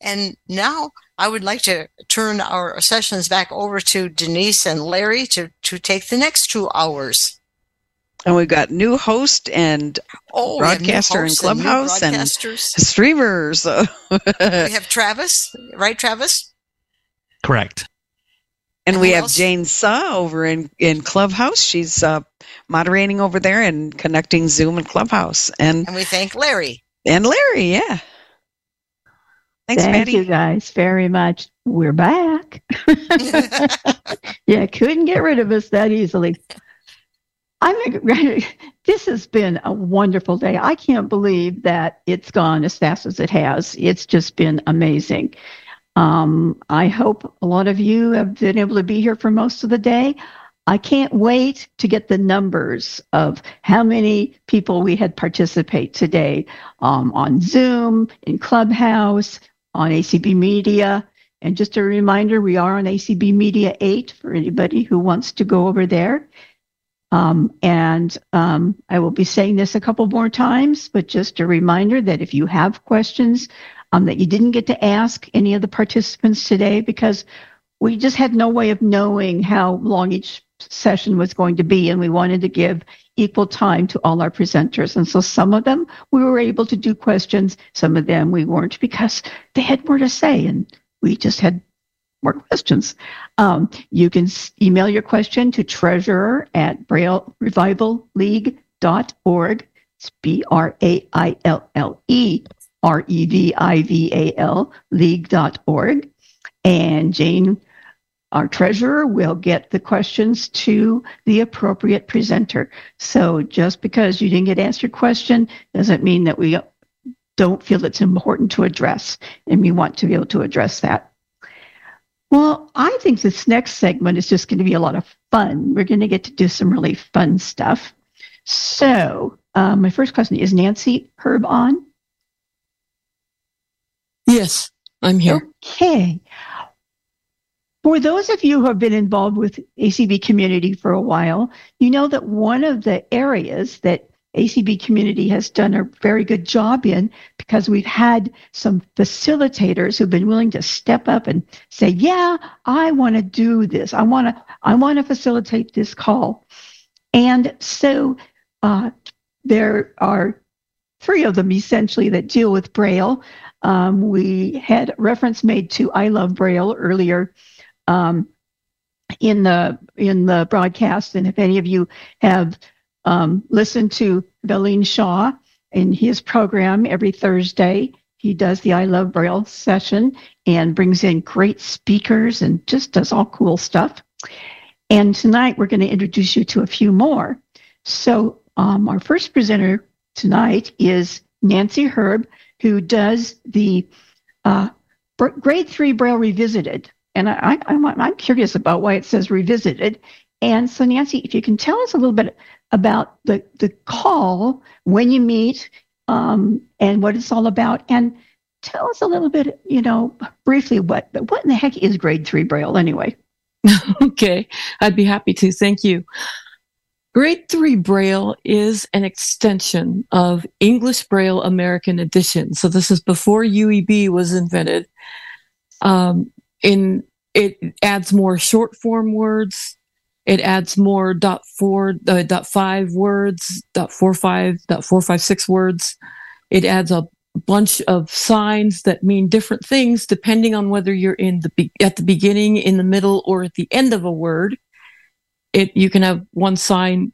And now I would like to turn our sessions back over to Denise and Larry to, to take the next two hours. And we've got new host and Oh, broadcaster and clubhouse and, and streamers. we have Travis, right, Travis? Correct. And, and we have else? Jane Saw over in, in Clubhouse. She's uh, moderating over there and connecting Zoom and Clubhouse. And, and we thank Larry. And Larry, yeah. Thanks, Thank Patty. you guys very much. We're back. yeah, couldn't get rid of us that easily. I'm this has been a wonderful day. I can't believe that it's gone as fast as it has. It's just been amazing. Um, I hope a lot of you have been able to be here for most of the day. I can't wait to get the numbers of how many people we had participate today um, on Zoom, in Clubhouse, on ACB Media. And just a reminder, we are on ACB Media 8 for anybody who wants to go over there. Um, and um, I will be saying this a couple more times, but just a reminder that if you have questions um, that you didn't get to ask any of the participants today, because we just had no way of knowing how long each session was going to be, and we wanted to give equal time to all our presenters. And so some of them we were able to do questions, some of them we weren't because they had more to say, and we just had more questions. Um, you can email your question to treasurer at braillerevivalleague.org. It's B R A I L L E R E V I V A L league.org. And Jane, our treasurer, will get the questions to the appropriate presenter. So just because you didn't get asked your question doesn't mean that we don't feel it's important to address, and we want to be able to address that. Well, I think this next segment is just going to be a lot of fun. We're going to get to do some really fun stuff. So, uh, my first question is Nancy Herb on? Yes, I'm here. Okay. For those of you who have been involved with ACB community for a while, you know that one of the areas that ACB community has done a very good job in because we've had some facilitators who've been willing to step up and say, "Yeah, I want to do this. I want to. I want to facilitate this call." And so uh, there are three of them essentially that deal with Braille. Um, we had reference made to I Love Braille earlier um, in the in the broadcast, and if any of you have um, listen to Valine Shaw in his program every Thursday. He does the I Love Braille session and brings in great speakers and just does all cool stuff. And tonight we're going to introduce you to a few more. So, um, our first presenter tonight is Nancy Herb, who does the uh, grade three Braille Revisited. And I, am curious about why it says revisited. And so, Nancy, if you can tell us a little bit about the, the call when you meet um, and what it's all about. And tell us a little bit, you know, briefly what what in the heck is grade three Braille anyway? okay, I'd be happy to. Thank you. Grade 3 Braille is an extension of English Braille American Edition. So this is before UEB was invented. Um, in it adds more short form words, it adds more dot four, uh, dot five words, dot four five, dot four five six words. It adds a bunch of signs that mean different things depending on whether you're in the be- at the beginning, in the middle, or at the end of a word. It you can have one sign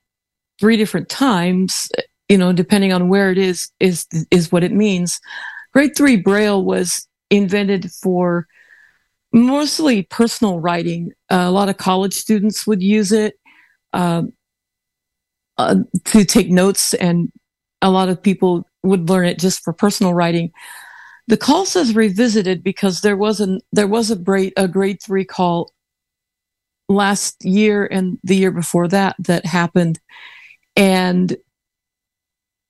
three different times, you know, depending on where it is is is what it means. Grade three Braille was invented for mostly personal writing. Uh, a lot of college students would use it uh, uh, to take notes, and a lot of people would learn it just for personal writing. The call says revisited because there was a there was a a grade three call last year and the year before that that happened, and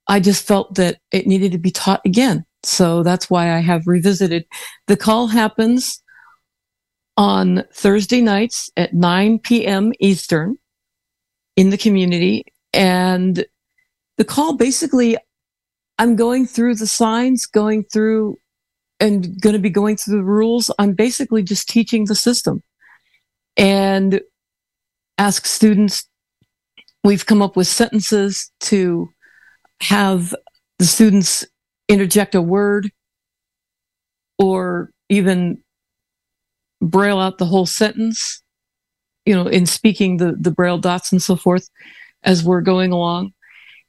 I just felt that it needed to be taught again. So that's why I have revisited. The call happens on Thursday nights at 9 p.m. Eastern in the community. And the call basically, I'm going through the signs, going through and going to be going through the rules, I'm basically just teaching the system and ask students. We've come up with sentences to have the students interject a word or even braille out the whole sentence, you know, in speaking the, the braille dots and so forth as we're going along.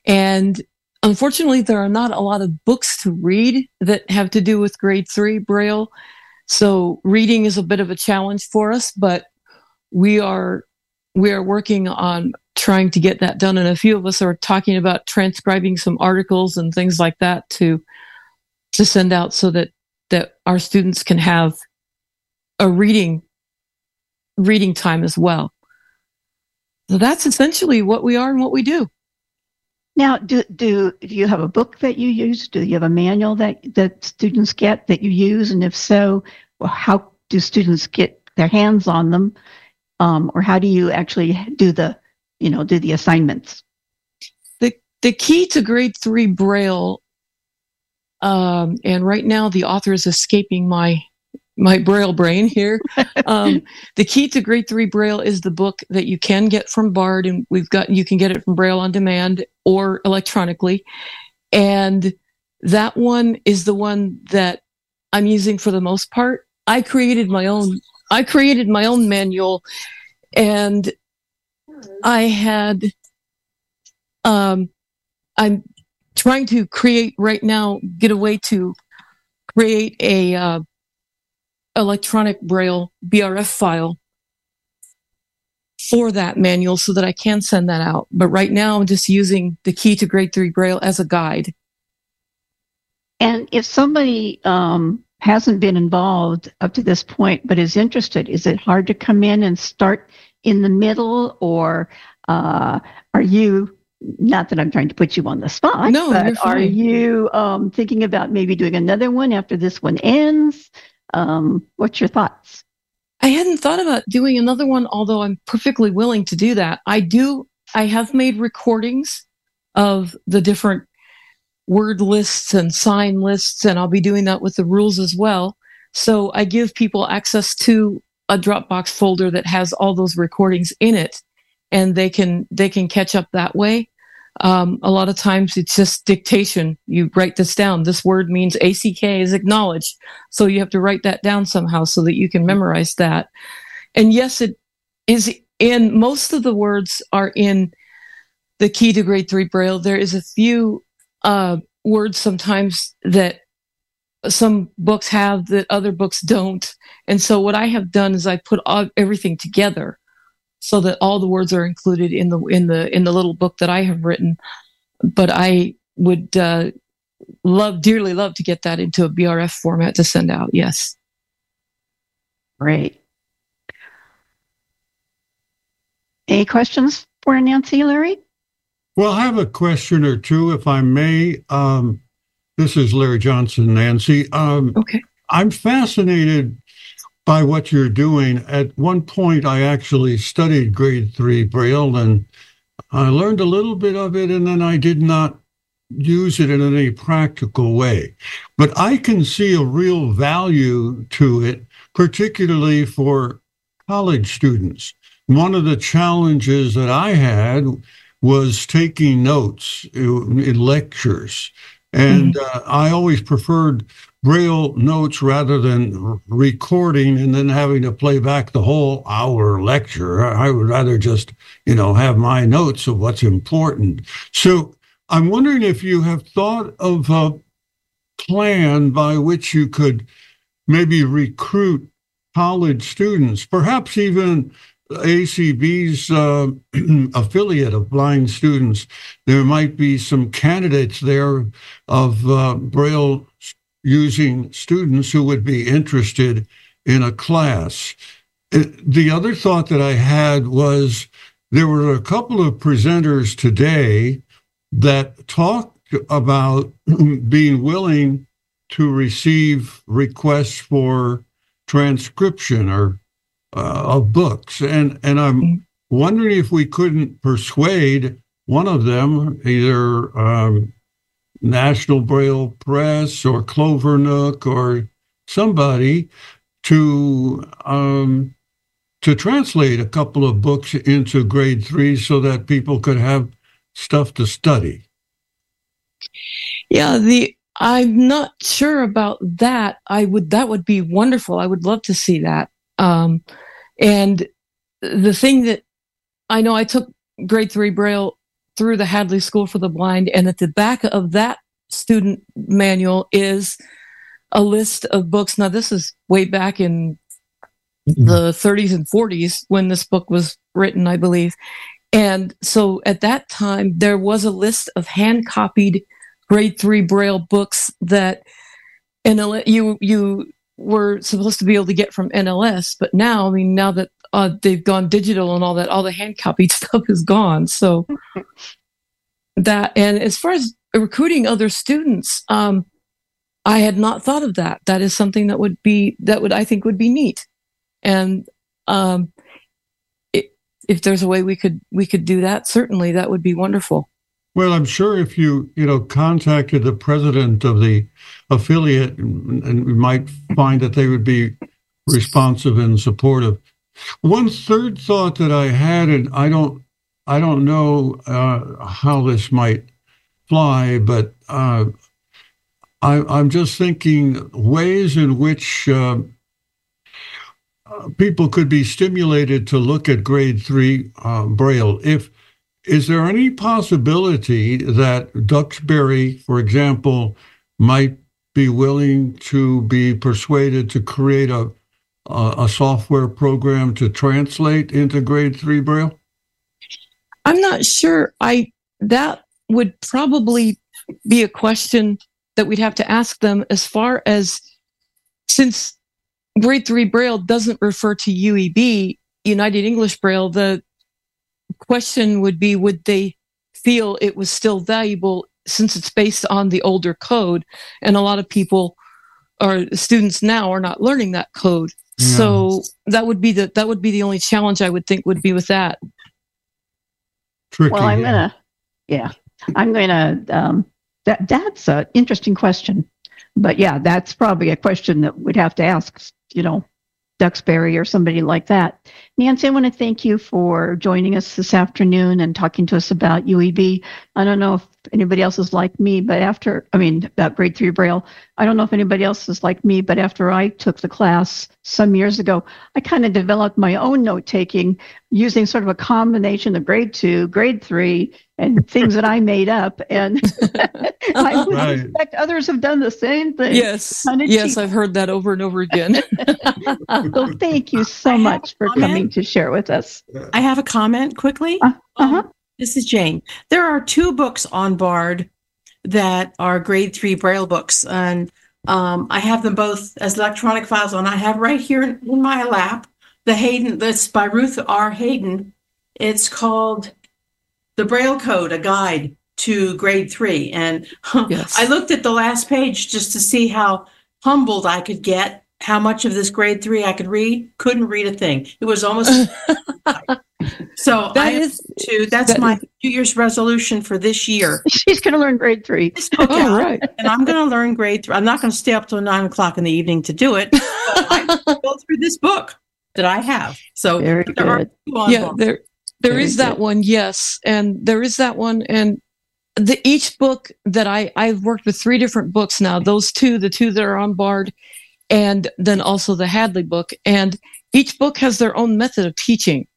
And unfortunately, there are not a lot of books to read that have to do with grade three braille. So reading is a bit of a challenge for us, but we are we are working on trying to get that done and a few of us are talking about transcribing some articles and things like that to to send out so that that our students can have a reading reading time as well. So that's essentially what we are and what we do. Now do do, do you have a book that you use? Do you have a manual that that students get that you use? And if so how do students get their hands on them? Um, or how do you actually do the you know do the assignments? The the key to grade three braille um, and right now the author is escaping my my braille brain here. Um, the key to grade three braille is the book that you can get from bard and we've got you can get it from braille on demand or electronically. And that one is the one that i'm using for the most part. I created my own i created my own manual and I had, um, I'm trying to create right now, get a way to create a uh, electronic braille BRF file for that manual so that I can send that out. But right now I'm just using the key to grade three braille as a guide. And if somebody um, hasn't been involved up to this point but is interested, is it hard to come in and start in the middle, or uh, are you? Not that I'm trying to put you on the spot, no, but are you um, thinking about maybe doing another one after this one ends? Um, what's your thoughts? I hadn't thought about doing another one, although I'm perfectly willing to do that. I do. I have made recordings of the different word lists and sign lists, and I'll be doing that with the rules as well. So I give people access to a Dropbox folder that has all those recordings in it, and they can they can catch up that way. Um, a lot of times it's just dictation. You write this down. This word means ACK is acknowledged. So you have to write that down somehow so that you can memorize that. And yes, it is in most of the words are in the key to grade three braille. There is a few uh, words sometimes that some books have that other books don't. And so what I have done is I put all, everything together so that all the words are included in the in the in the little book that I have written. But I would uh, love dearly love to get that into a BRF format to send out. Yes. Great. Any questions for Nancy, Larry? Well, I have a question or two, if I may. Um, this is Larry Johnson, Nancy. Um, okay. I'm fascinated by what you're doing. At one point, I actually studied grade three Braille and I learned a little bit of it, and then I did not use it in any practical way. But I can see a real value to it, particularly for college students. One of the challenges that I had was taking notes uh, in lectures. And mm-hmm. uh, I always preferred Braille notes rather than recording and then having to play back the whole hour lecture. I would rather just, you know, have my notes of what's important. So I'm wondering if you have thought of a plan by which you could maybe recruit college students, perhaps even ACB's uh, affiliate of blind students, there might be some candidates there of uh, Braille using students who would be interested in a class. It, uh, the other thought that I had was there were a couple of presenters today that talked about being willing to receive requests for transcription or uh, of books, and and I'm mm-hmm. wondering if we couldn't persuade one of them, either um, National Braille Press or Clovernook or somebody to um, to translate a couple of books into grade three so that people could have stuff to study. Yeah, the I'm not sure about that. I would that would be wonderful. I would love to see that. Um, and the thing that I know I took grade three Braille through the Hadley School for the Blind, and at the back of that student manual is a list of books. Now, this is way back in mm-hmm. the 30s and 40s when this book was written, I believe. And so at that time, there was a list of hand copied grade three Braille books that NL- you, you were supposed to be able to get from NLS. But now, I mean, now that uh, they've gone digital and all that, all the hand copied stuff is gone. So that, and as far as recruiting other students, um, I had not thought of that. That is something that would be, that would, I think would be neat. And, um, it, if there's a way we could, we could do that, certainly that would be wonderful. Well, I'm sure if you, you know, contacted the president of the affiliate and, we might find that they would be responsive and supportive. One third thought that I had, and I don't, I don't know uh, how this might fly, but uh, I, am just thinking ways in which uh, people could be stimulated to look at grade three uh, Braille. If is there any possibility that Duxbury, for example, might be willing to be persuaded to create a a, a software program to translate into grade three Braille? I'm not sure. I that would probably be a question that we'd have to ask them as far as since grade three Braille doesn't refer to UEB, United English Braille, the question would be would they feel it was still valuable since it's based on the older code? And a lot of people or students now are not learning that code. Yeah. So that would be the that would be the only challenge I would think would be with that. Tricky, well, I'm yeah. gonna, yeah, I'm gonna. Um, that that's an interesting question, but yeah, that's probably a question that we'd have to ask. You know, Duxbury or somebody like that. Nancy, I want to thank you for joining us this afternoon and talking to us about UEB. I don't know if anybody else is like me, but after, I mean, about grade three Braille, I don't know if anybody else is like me, but after I took the class some years ago, I kind of developed my own note taking using sort of a combination of grade two, grade three, and things that I made up. And I would right. expect others have done the same thing. Yes. Yes, cheap. I've heard that over and over again. so thank you so much for coming to share with us. I have a comment quickly. Uh, uh-huh. Um, this is Jane. There are two books on Bard that are grade three Braille books. And um, I have them both as electronic files, and I have right here in my lap the Hayden, that's by Ruth R. Hayden. It's called The Braille Code, a guide to grade three. And yes. I looked at the last page just to see how humbled I could get, how much of this grade three I could read. Couldn't read a thing. It was almost. so that I is to that's that my New Year's resolution for this year. She's going to learn grade three. Okay. Oh, right. And I'm going to learn grade three. I'm not going to stay up till nine o'clock in the evening to do it. I go through this book that I have. So Very good. yeah, there there is that one. Yes, and there is that one, and the each book that I I've worked with three different books now. Those two, the two that are on Bard, and then also the Hadley book, and each book has their own method of teaching,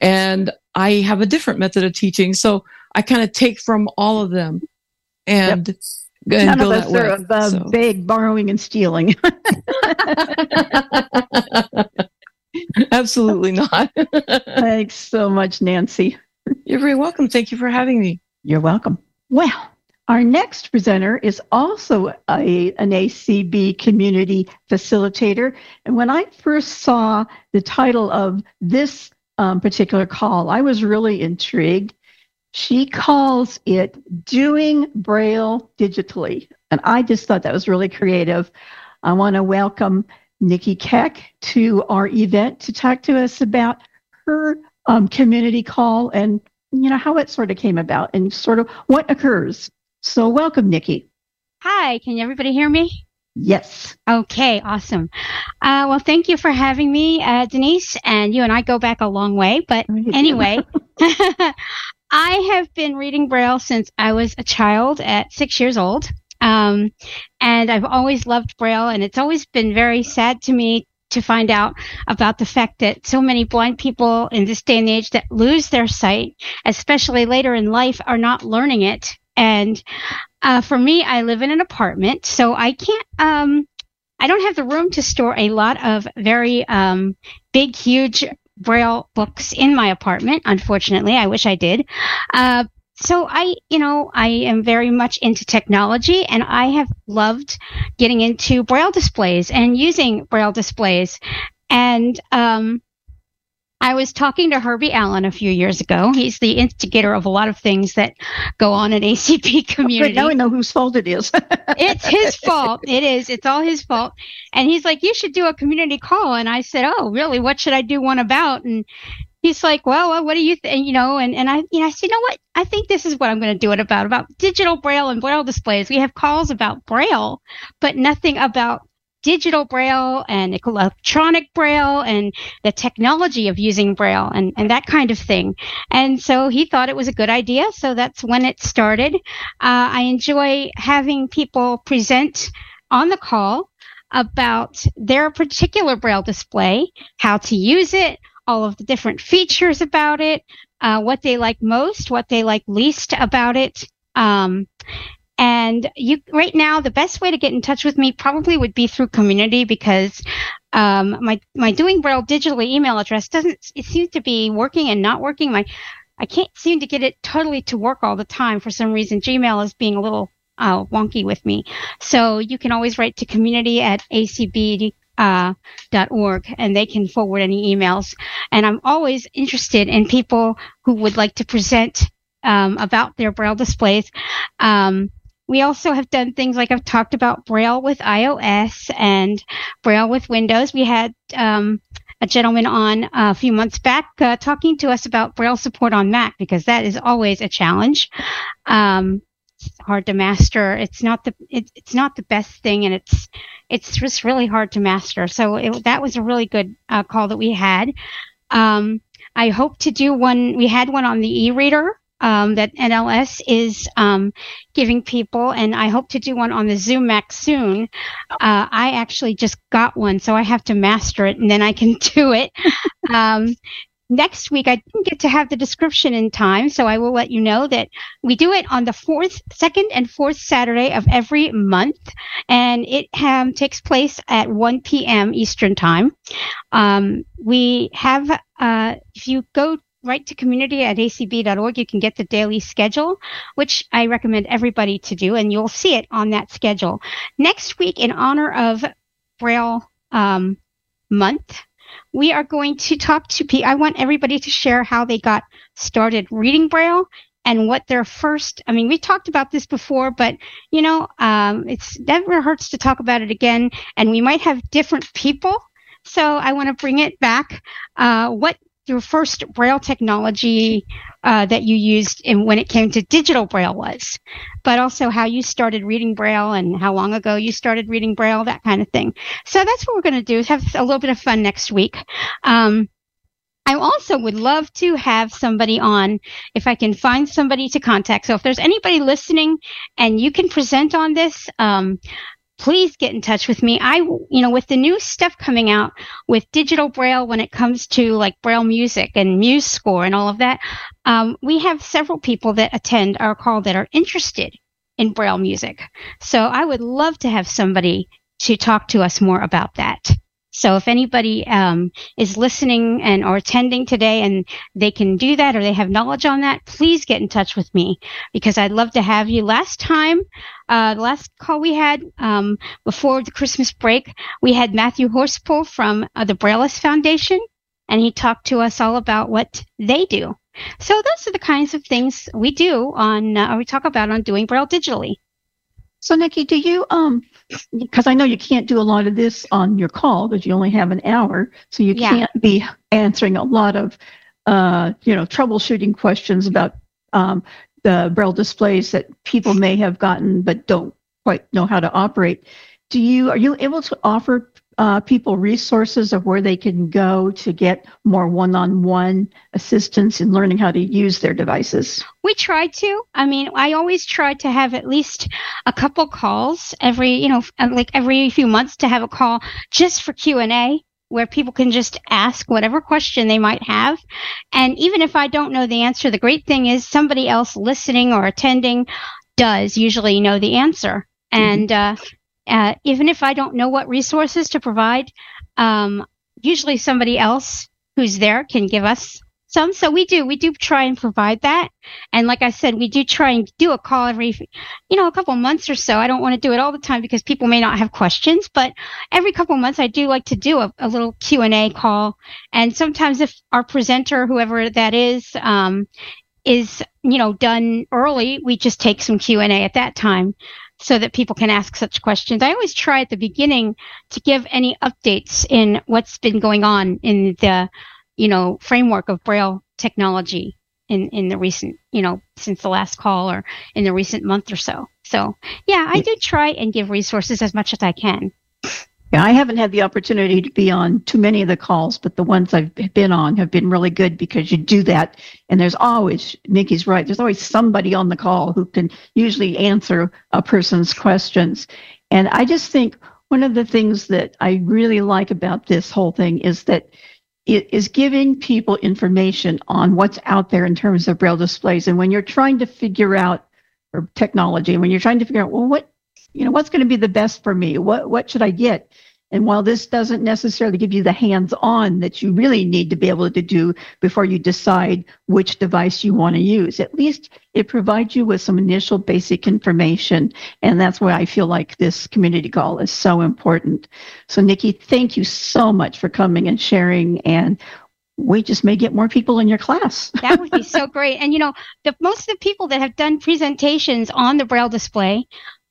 and I have a different method of teaching. So I kind of take from all of them, and. Yep. None of us are above so. vague borrowing and stealing. Absolutely not. Thanks so much, Nancy. You're very welcome. Thank you for having me. You're welcome. Well, our next presenter is also a, an ACB community facilitator. And when I first saw the title of this um, particular call, I was really intrigued. She calls it Doing Braille Digitally. And I just thought that was really creative. I want to welcome Nikki Keck to our event to talk to us about her um, community call and you know how it sort of came about and sort of what occurs. So welcome, Nikki. Hi, can everybody hear me? Yes. Okay, awesome. Uh, well, thank you for having me, uh, Denise. And you and I go back a long way. But anyway, I have been reading Braille since I was a child at six years old. Um, and I've always loved Braille, and it's always been very sad to me to find out about the fact that so many blind people in this day and age that lose their sight, especially later in life, are not learning it. And uh, for me, I live in an apartment, so I can't. Um, I don't have the room to store a lot of very um, big, huge braille books in my apartment. Unfortunately, I wish I did. Uh, so I, you know, I am very much into technology and I have loved getting into braille displays and using braille displays. And, um, I was talking to Herbie Allen a few years ago. He's the instigator of a lot of things that go on in ACB community. now we know whose fault it is. it's his fault. It is. It's all his fault. And he's like, you should do a community call. And I said, oh, really? What should I do one about? And he's like, well, what do you think? You know, and, and I, you know, I said, you know what? I think this is what I'm going to do it about, about digital braille and braille displays. We have calls about braille, but nothing about digital braille and electronic braille and the technology of using braille and, and that kind of thing. And so he thought it was a good idea. So that's when it started. Uh, I enjoy having people present on the call about their particular braille display, how to use it, all of the different features about it, uh, what they like most, what they like least about it. Um, and you right now, the best way to get in touch with me probably would be through community because um, my my doing braille digitally email address doesn't it seems to be working and not working. My I can't seem to get it totally to work all the time for some reason. Gmail is being a little uh, wonky with me. So you can always write to community at acb uh, .org and they can forward any emails. And I'm always interested in people who would like to present um, about their braille displays. Um, we also have done things like I've talked about Braille with iOS and Braille with Windows. We had um, a gentleman on a few months back uh, talking to us about Braille support on Mac because that is always a challenge. Um, it's hard to master. It's not the it, it's not the best thing, and it's it's just really hard to master. So it, that was a really good uh, call that we had. Um, I hope to do one. We had one on the e-reader um, that NLS is um, giving people, and I hope to do one on the Zoomax soon. Uh, I actually just got one, so I have to master it, and then I can do it. Um, next week, I didn't get to have the description in time, so I will let you know that we do it on the fourth, second, and fourth Saturday of every month, and it um, takes place at 1 p.m. Eastern Time. Um, we have, uh, if you go right to community at acb.org. You can get the daily schedule, which I recommend everybody to do, and you'll see it on that schedule. Next week, in honor of Braille um, Month, we are going to talk to people. I want everybody to share how they got started reading Braille and what their first i mean we talked about this before but you know um, it's never hurts to talk about it again and we might have different people so i want to bring it back uh, what your first braille technology uh, that you used in, when it came to digital braille was, but also how you started reading braille and how long ago you started reading braille, that kind of thing. So that's what we're going to do have a little bit of fun next week. Um, I also would love to have somebody on if I can find somebody to contact. So if there's anybody listening and you can present on this, um, please get in touch with me. I, you know, with the new stuff coming out with digital braille when it comes to like braille music and MuseScore and all of that, um, we have several people that attend our call that are interested in braille music. So I would love to have somebody to talk to us more about that. So if anybody um, is listening and or attending today and they can do that or they have knowledge on that, please get in touch with me because I'd love to have you. Last time, uh, the last call we had um, before the Christmas break, we had Matthew Horspool from uh, the Braillist Foundation, and he talked to us all about what they do. So those are the kinds of things we do on, uh, or we talk about on doing Braille digitally. So Nikki, do you um because I know you can't do a lot of this on your call because you only have an hour, so you yeah. can't be answering a lot of, uh, you know, troubleshooting questions about um, the braille displays that people may have gotten but don't quite know how to operate. do you are you able to offer uh, people resources of where they can go to get more one-on-one assistance in learning how to use their devices? We try to. I mean, I always try to have at least a couple calls every, you know, like every few months to have a call just for Q and A where people can just ask whatever question they might have. And even if I don't know the answer, the great thing is somebody else listening or attending does usually know the answer. Mm-hmm. And uh, uh, even if I don't know what resources to provide, um, usually somebody else who's there can give us some. So we do, we do try and provide that. And like I said, we do try and do a call every, you know, a couple months or so. I don't want to do it all the time because people may not have questions, but every couple months I do like to do a, a little Q and A call. And sometimes if our presenter, whoever that is, um, is, you know, done early, we just take some Q and A at that time so that people can ask such questions. I always try at the beginning to give any updates in what's been going on in the, you know, framework of Braille technology in, in the recent, you know, since the last call or in the recent month or so. So yeah, I do try and give resources as much as I can. Yeah, I haven't had the opportunity to be on too many of the calls, but the ones I've been on have been really good because you do that. And there's always, Nikki's right, there's always somebody on the call who can usually answer a person's questions. And I just think one of the things that I really like about this whole thing is that it is giving people information on what's out there in terms of braille displays. And when you're trying to figure out or technology, when you're trying to figure out, well, what you know, what's going to be the best for me? What what should I get? And while this doesn't necessarily give you the hands-on that you really need to be able to do before you decide which device you want to use, at least it provides you with some initial basic information. And that's why I feel like this community call is so important. So Nikki, thank you so much for coming and sharing and we just may get more people in your class. that would be so great. And you know, the most of the people that have done presentations on the Braille display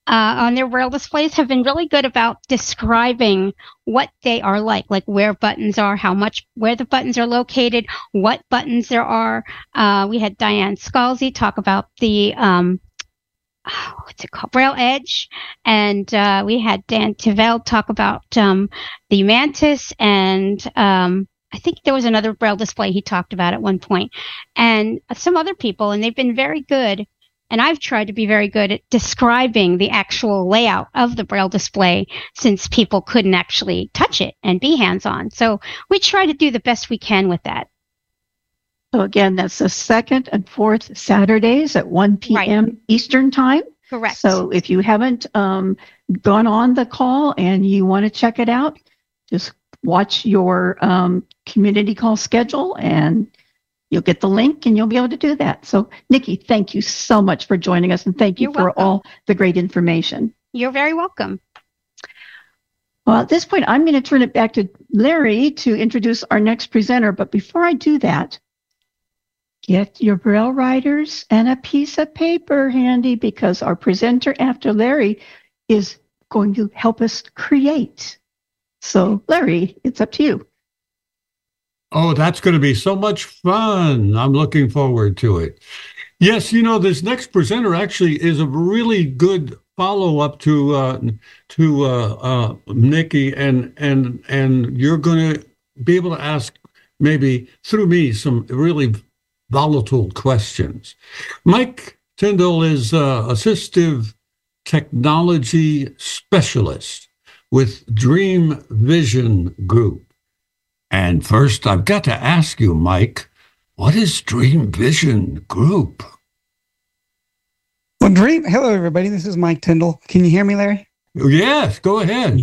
uh, on their braille displays have been really good about describing what they are like, like where buttons are, how much, where the buttons are located, what buttons there are. Uh, we had Diane Scalzi talk about the, um, what's it called, Braille Edge, and uh, we had Dan Tivell talk about um, the Mantis, and um, I think there was another Braille display he talked about at one point, and some other people, and they've been very good and I've tried to be very good at describing the actual layout of the Braille display since people couldn't actually touch it and be hands on. So we try to do the best we can with that. So again, that's the second and fourth Saturdays at 1 p.m. Right. Eastern Time. Correct. So if you haven't um, gone on the call and you want to check it out, just watch your um, community call schedule and You'll get the link and you'll be able to do that. So, Nikki, thank you so much for joining us and thank you You're for welcome. all the great information. You're very welcome. Well, at this point, I'm going to turn it back to Larry to introduce our next presenter. But before I do that, get your Braille writers and a piece of paper handy because our presenter after Larry is going to help us create. So, Larry, it's up to you. Oh, that's going to be so much fun. I'm looking forward to it. Yes, you know, this next presenter actually is a really good follow up to uh, to uh, uh, Nikki, and and and you're going to be able to ask maybe through me some really volatile questions. Mike Tyndall is uh, assistive technology specialist with Dream Vision Group. And first, I've got to ask you, Mike, what is Dream Vision Group? Well, Dream, hello, everybody. This is Mike Tyndall. Can you hear me, Larry? Yes, go ahead.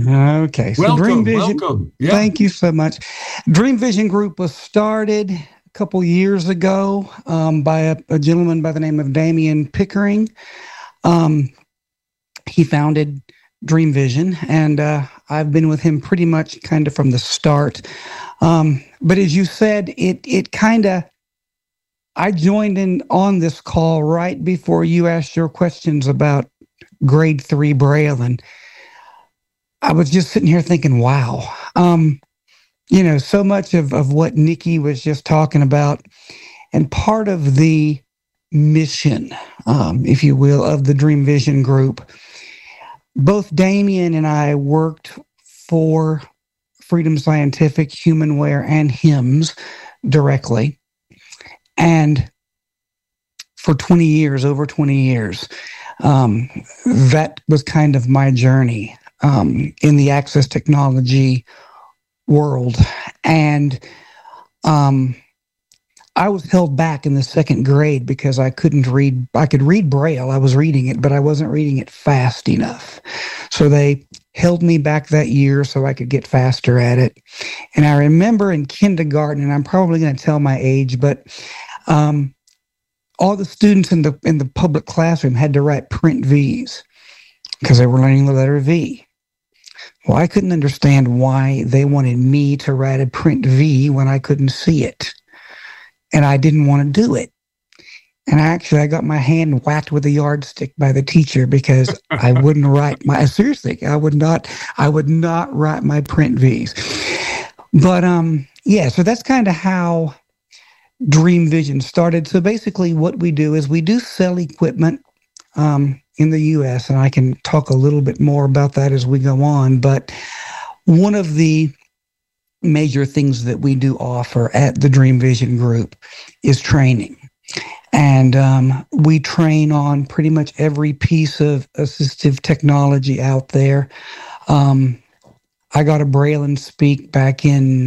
Okay. So welcome, Dream Vision. Welcome. Yeah. Thank you so much. Dream Vision Group was started a couple years ago um, by a, a, gentleman by the name of Damian Pickering. Um, he founded Dream Vision, and uh, I've been with him pretty much kind of from the start. Um, but as you said, it it kind of I joined in on this call right before you asked your questions about grade three braille, and I was just sitting here thinking, wow, um, you know, so much of of what Nikki was just talking about, and part of the mission, um, if you will, of the Dream Vision Group. Both Damien and I worked for Freedom Scientific, Humanware, and HIMS directly. And for 20 years, over 20 years, um, that was kind of my journey um, in the access technology world. And um, I was held back in the second grade because I couldn't read. I could read Braille. I was reading it, but I wasn't reading it fast enough. So they held me back that year so I could get faster at it. And I remember in kindergarten, and I'm probably going to tell my age, but um, all the students in the in the public classroom had to write print V's because they were learning the letter V. Well, I couldn't understand why they wanted me to write a print V when I couldn't see it. And I didn't want to do it. And actually, I got my hand whacked with a yardstick by the teacher because I wouldn't write my, seriously, I would not, I would not write my print V's. But, um, yeah, so that's kind of how Dream Vision started. So basically, what we do is we do sell equipment um, in the US, and I can talk a little bit more about that as we go on. But one of the major things that we do offer at the Dream Vision Group is training. And um, we train on pretty much every piece of assistive technology out there. Um, I got a Braille 'n Speak back in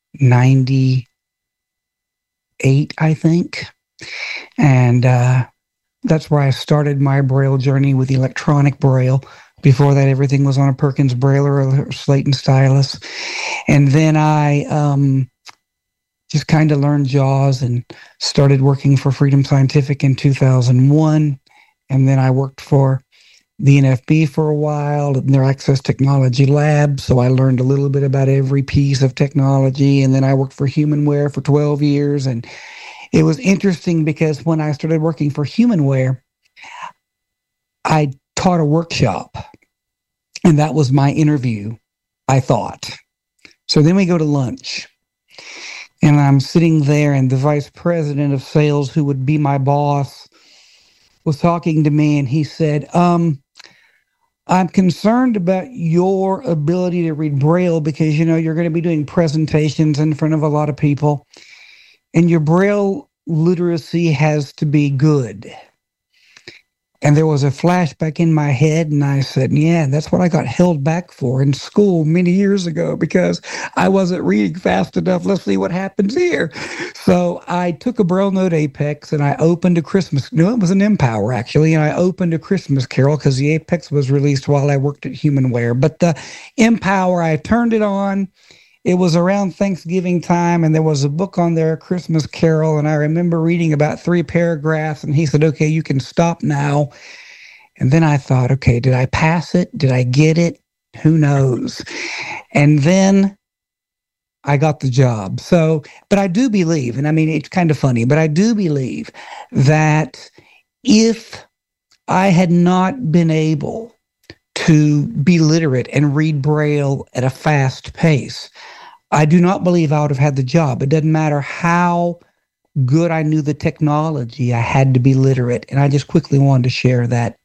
1998, I think. And uh, that's where I started my Braille journey with electronic Braille. Before that, everything was on a Perkins Braille or a slate and stylus. And then I um, just kind of learned JAWS and started working for Freedom Scientific in 2001. And then I worked for the NFB for a while in their Access Technology Lab. So I learned a little bit about every piece of technology. And then I worked for Humanware for 12 years. And it was interesting because when I started working for Humanware, I taught a workshop. And that was my interview, I thought. So then we go to lunch. And I'm sitting there, and the vice president of sales, who would be my boss, was talking to me, and he said, um, I'm concerned about your ability to read Braille because you know you're going to be doing presentations in front of a lot of people, and your Braille literacy has to be good. And there was a flashback in my head, and I said, Yeah, that's what I got held back for in school many years ago because I wasn't reading fast enough. Let's see what happens here. So I took a BrailleNote Apex and I opened a Christmas. No, it was an mPower actually, and I opened a Christmas Carol because the Apex was released while I worked at Humanware. But the mPower, I turned it on it was around Thanksgiving time, and there was a book on there, Christmas Carol, and I remember reading about three paragraphs, and he said, "Okay, you can stop now." And then I thought, "Okay, did I pass it? Did I get it? Who knows?" And then I got the job. So, but I do believe, and I mean, it's kind of funny, but I do believe that if I had not been able to be literate and read Braille at a fast pace, I do not believe I would have had the job. It doesn't matter how good I knew the technology, I had to be literate. And I just quickly wanted to share that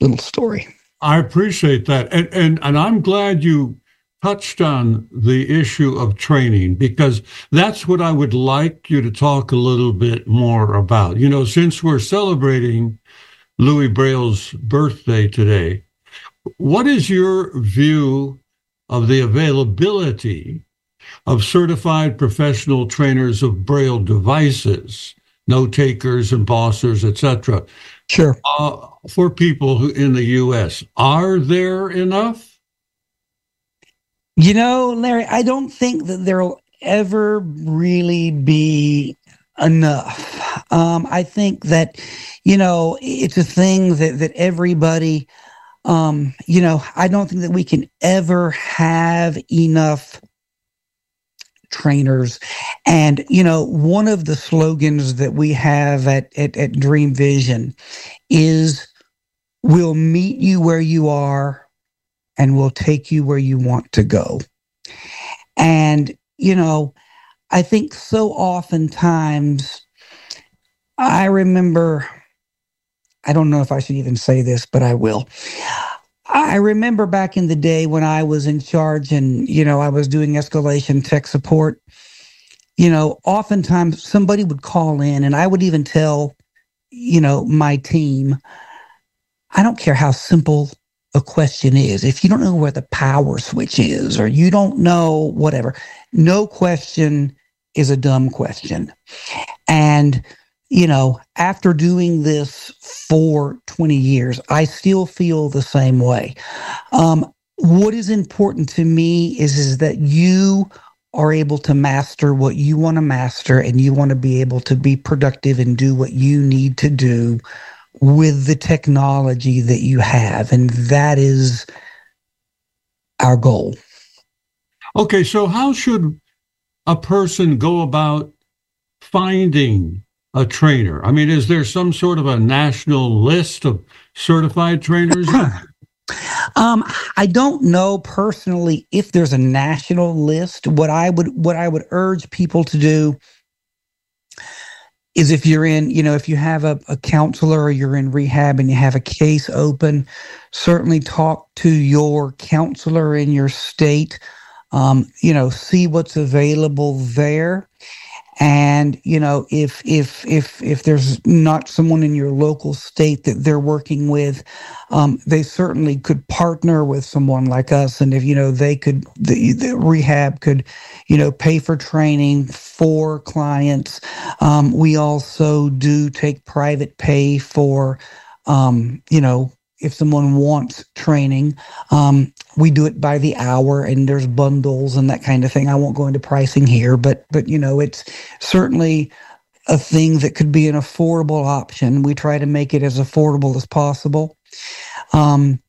little story. I appreciate that. And, and, and I'm glad you touched on the issue of training because that's what I would like you to talk a little bit more about. You know, since we're celebrating Louis Braille's birthday today, what is your view of the availability of certified professional trainers of Braille devices, note takers, embossers, etc. Sure. Uh, for people who in the U.S., are there enough? You know, Larry, I don't think that there'll ever really be enough. Um, I think that, you know, it's a thing that that everybody, um, you know, I don't think that we can ever have enough trainers. And, you know, one of the slogans that we have at, at, at Dream Vision is we'll meet you where you are and we'll take you where you want to go. And, you know, I think so oftentimes I remember I don't know if I should even say this, but I will. I remember back in the day when I was in charge and, you know, I was doing escalation tech support. You know, oftentimes somebody would call in and I would even tell, you know, my team, I don't care how simple a question is. If you don't know where the power switch is or you don't know whatever, no question is a dumb question. And, you know, after doing this for 20 years, I still feel the same way. Um, what is important to me is, is that you are able to master what you want to master and you want to be able to be productive and do what you need to do with the technology that you have. And that is our goal. Okay, so how should a person go about finding a trainer? I mean, is there some sort of a national list of certified trainers? um, I don't know personally if there's a national list. What I would what I would urge people to do is if you're in, you know, if you have a, a counselor or you're in rehab and you have a case open, certainly talk to your counselor in your state. Um, you know, see what's available there and you know if if if if there's not someone in your local state that they're working with um, they certainly could partner with someone like us. And if you know they could the, the rehab could you know pay for training for clients. Um, we also do take private pay for um, you know if someone wants training. Um, we do it by the hour and there's bundles and that kind of thing. I won't go into pricing here, but but you know, it's certainly a thing that could be an affordable option. We try to make it as affordable as possible. Um,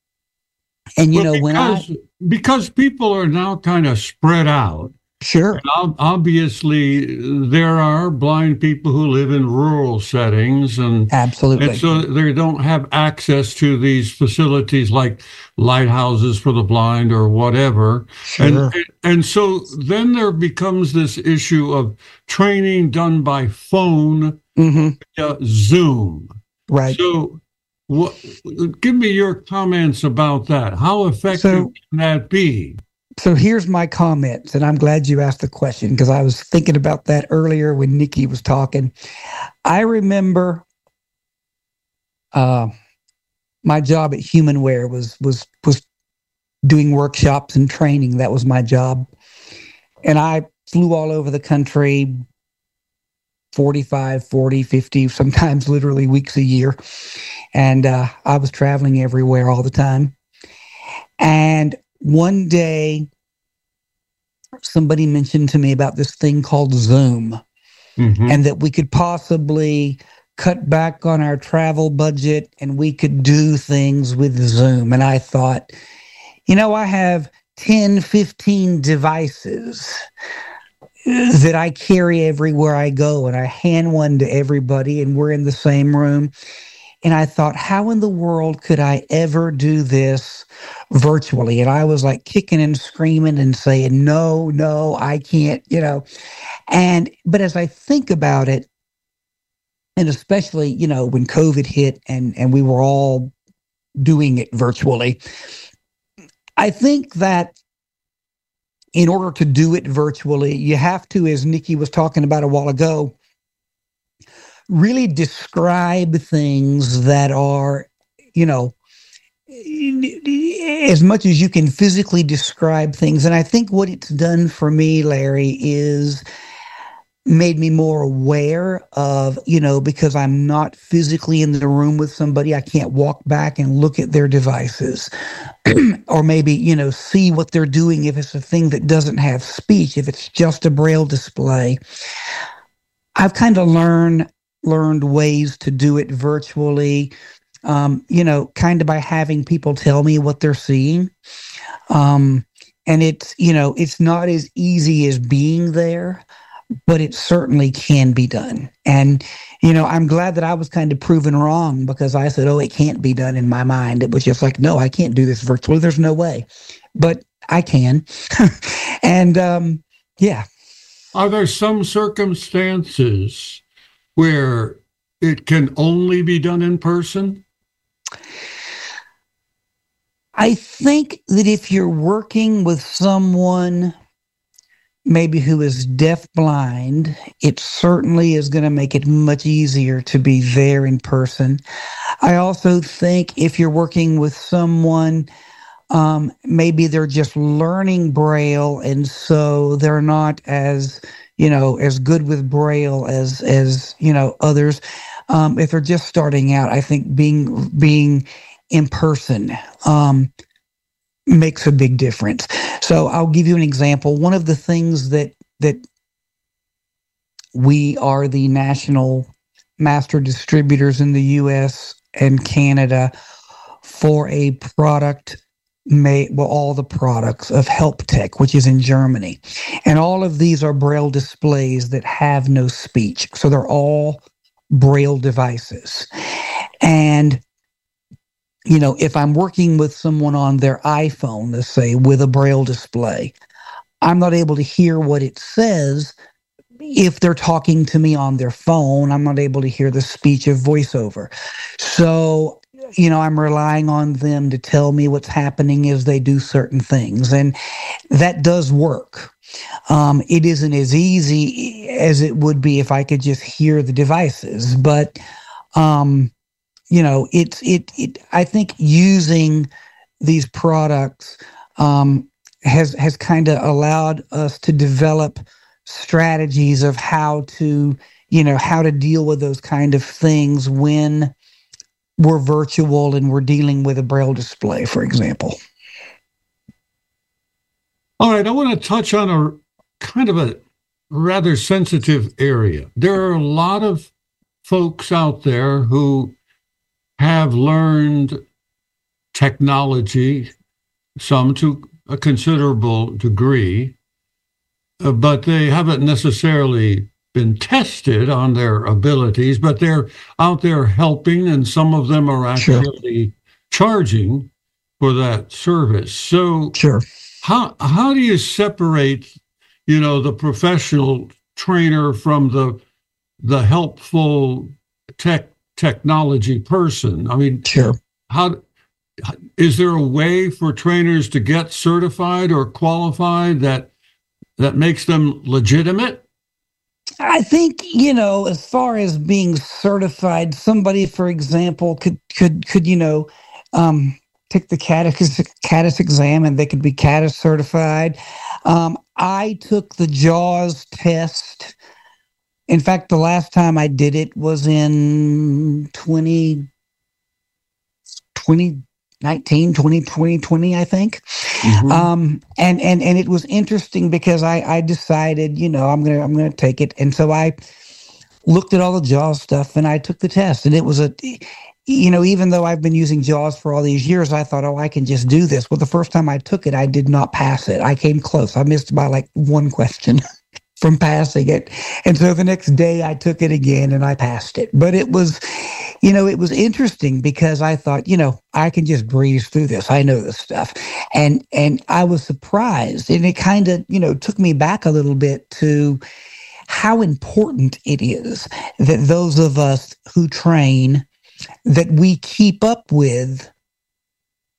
and you well, know, because, when I because people are now kind of spread out, Sure. obviously, there are blind people who live in rural settings, and absolutely, and so they don't have access to these facilities like lighthouses for the blind or whatever. Sure. And and so then there becomes this issue of training done by phone, mm-hmm. uh, Zoom. Right. So, what? Give me your comments about that. How effective so, can that be? So here's my comments, and I'm glad you asked the question because I was thinking about that earlier when Nikki was talking. I remember uh, my job at Humanware was was was doing workshops and training. That was my job, and I flew all over the country 45 40 50 sometimes literally weeks a year and uh, i was traveling everywhere all the time and one day somebody mentioned to me about this thing called Zoom mm-hmm. and that we could possibly cut back on our travel budget and we could do things with Zoom. And I thought, you know, I have 10, 15 devices that I carry everywhere I go, and I hand one to everybody, and we're in the same room. And I thought, how in the world could I ever do this virtually? And I was like kicking and screaming and saying, no, no, I can't, you know. And, but as I think about it, and especially, you know, when COVID hit and, and we were all doing it virtually, I think that in order to do it virtually, you have to, as Nikki was talking about a while ago, really describe things that are, you know, as much as you can physically describe things. And I think what it's done for me, Larry, is made me more aware of, you know, because I'm not physically in the room with somebody, I can't walk back and look at their devices or maybe, you know, see what they're doing if it's a thing that doesn't have speech, if it's just a braille display. I've kind of learned learned ways to do it virtually, um, you know, kind of by having people tell me what they're seeing. Um, and it's, you know, it's not as easy as being there, but it certainly can be done. And, you know, I'm glad that I was kind of proven wrong because I said, oh, it can't be done in my mind. It was just like, no, I can't do this virtually. There's no way. But I can. and um, yeah. Are there some circumstances where it can only be done in person? I think that if you're working with someone maybe who is deaf blind, it certainly is going to make it much easier to be there in person. I also think if you're working with someone, um, maybe they're just learning Braille, and so they're not as you know as good with Braille as as you know others. Um, if they're just starting out, I think being being in person um, makes a big difference. So I'll give you an example. One of the things that that we are the national master distributors in the US and Canada for a product made well all the products of HelpTech, which is in Germany. And all of these are braille displays that have no speech. So they're all braille devices. And you know, if I'm working with someone on their iPhone, let's say with a braille display, I'm not able to hear what it says. If they're talking to me on their phone, I'm not able to hear the speech of voiceover. So, you know, I'm relying on them to tell me what's happening as they do certain things. And that does work. Um, it isn't as easy as it would be if I could just hear the devices, but um, you know, it's it, it I think using these products um, has has kind of allowed us to develop strategies of how to you know how to deal with those kind of things when we're virtual and we're dealing with a braille display for example. All right i want to touch on a kind of a rather sensitive area. There are a lot of folks out there who have learned technology, some to a considerable degree, uh, but they haven't necessarily been tested on their abilities, but they're out there helping, and some of them are actually sure. charging for that service. So, sure. how how do you separate, you know, the professional trainer from the the helpful tech technology person. I mean, sure. How is there a way for trainers to get certified or qualified that that makes them legitimate? I think you know, as far as being certified, somebody, for example, could could could you know, um, take the CATIS, CATIS exam and they could be CATIS certified. Um, I took the JAWS test in fact, the last time I did it was in 20, 2019, 20, 2020, I think. Mm-hmm. Um, and, and, and it was interesting because I, I decided, you know, I'm going to, I'm to take it. And so I looked at all the JAWS stuff and I took the test and it was a, you know, even though I've been using JAWS for all these years, I thought, oh, I can just do this. Well, the first time I took it, I did not pass it. I came close. I missed by like one question. from passing it. And so the next day I took it again and I passed it. But it was, you know, it was interesting because I thought, you know, I can just breeze through this. I know this stuff. And and I was surprised. And it kind of, you know, took me back a little bit to how important it is that those of us who train that we keep up with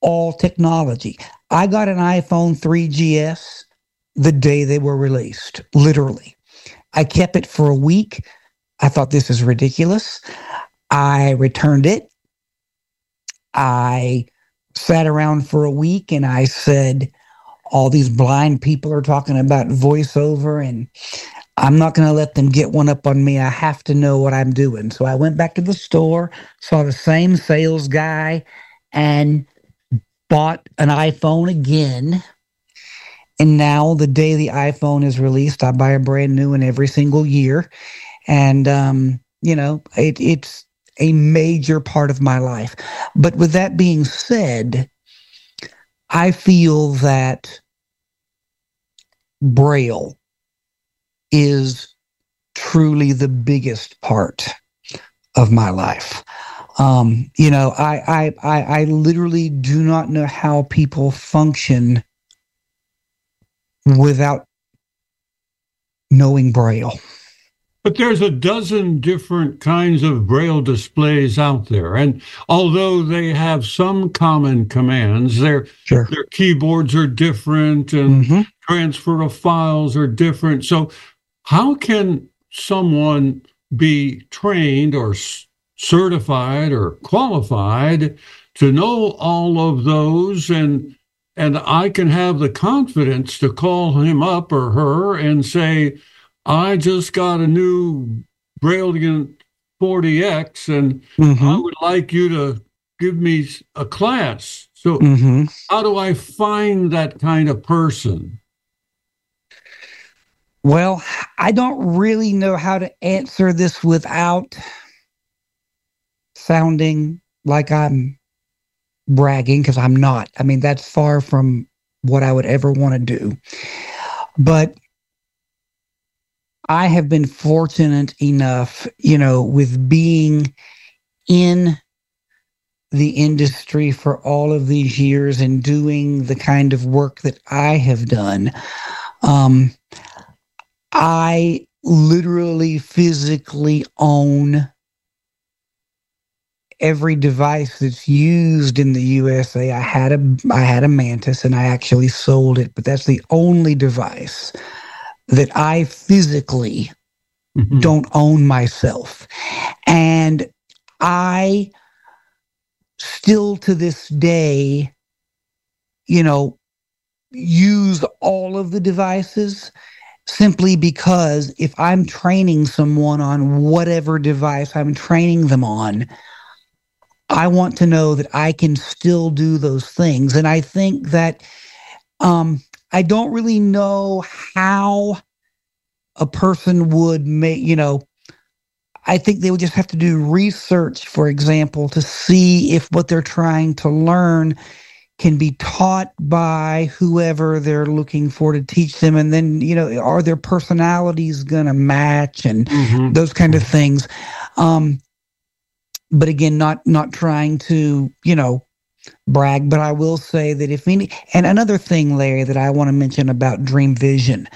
all technology. I got an iPhone 3GS the day they were released, literally. I kept it for a week. I thought this is ridiculous. I returned it. I sat around for a week and I said, all these blind people are talking about voiceover and I'm not going to let them get one up on me. I have to know what I'm doing. So I went back to the store, saw the same sales guy, and bought an iPhone again and now, the day the iPhone is released, I buy a brand new one every single year. And, um, you know, it, it's a major part of my life. But with that being said, I feel that Braille is truly the biggest part of my life. Um, you know, I, I, I, I literally do not know how people function without knowing Braille. But there's a dozen different kinds of Braille displays out there. And although they have some common commands, their, sure. their keyboards are different and mm-hmm. transfer of files are different. So, how can someone be trained or certified or qualified to know all of those and and I can have the confidence to call him up or her and say, I just got a new Brailliant 40X and mm-hmm. I would like you to give me a class. So, mm-hmm. how do I find that kind of person? Well, I don't really know how to answer this without sounding like I'm bragging because I'm not. I mean, that's far from what I would ever want to do. But I have been fortunate enough, you know, with being in the industry for all of these years and doing the kind of work that I have done. Um, I literally physically own every device that's used in the USA. I had a I had a Mantis and I actually sold it, but that's the only device that I physically mm-hmm. don't own myself. And I still to this day, you know, use all of the devices simply because if I'm training someone on whatever device I'm training them on, I want to know that I can still do those things. And I think that um, I don't really know how a person would make, you know, I think they would just have to do research, for example, to see if what they're trying to learn can be taught by whoever they're looking for to teach them. And then, you know, are their personalities going to match and mm-hmm. those kind of things. Um, but again, not not trying to you know brag, but I will say that if any, and another thing, Larry, that I want to mention about Dream Vision,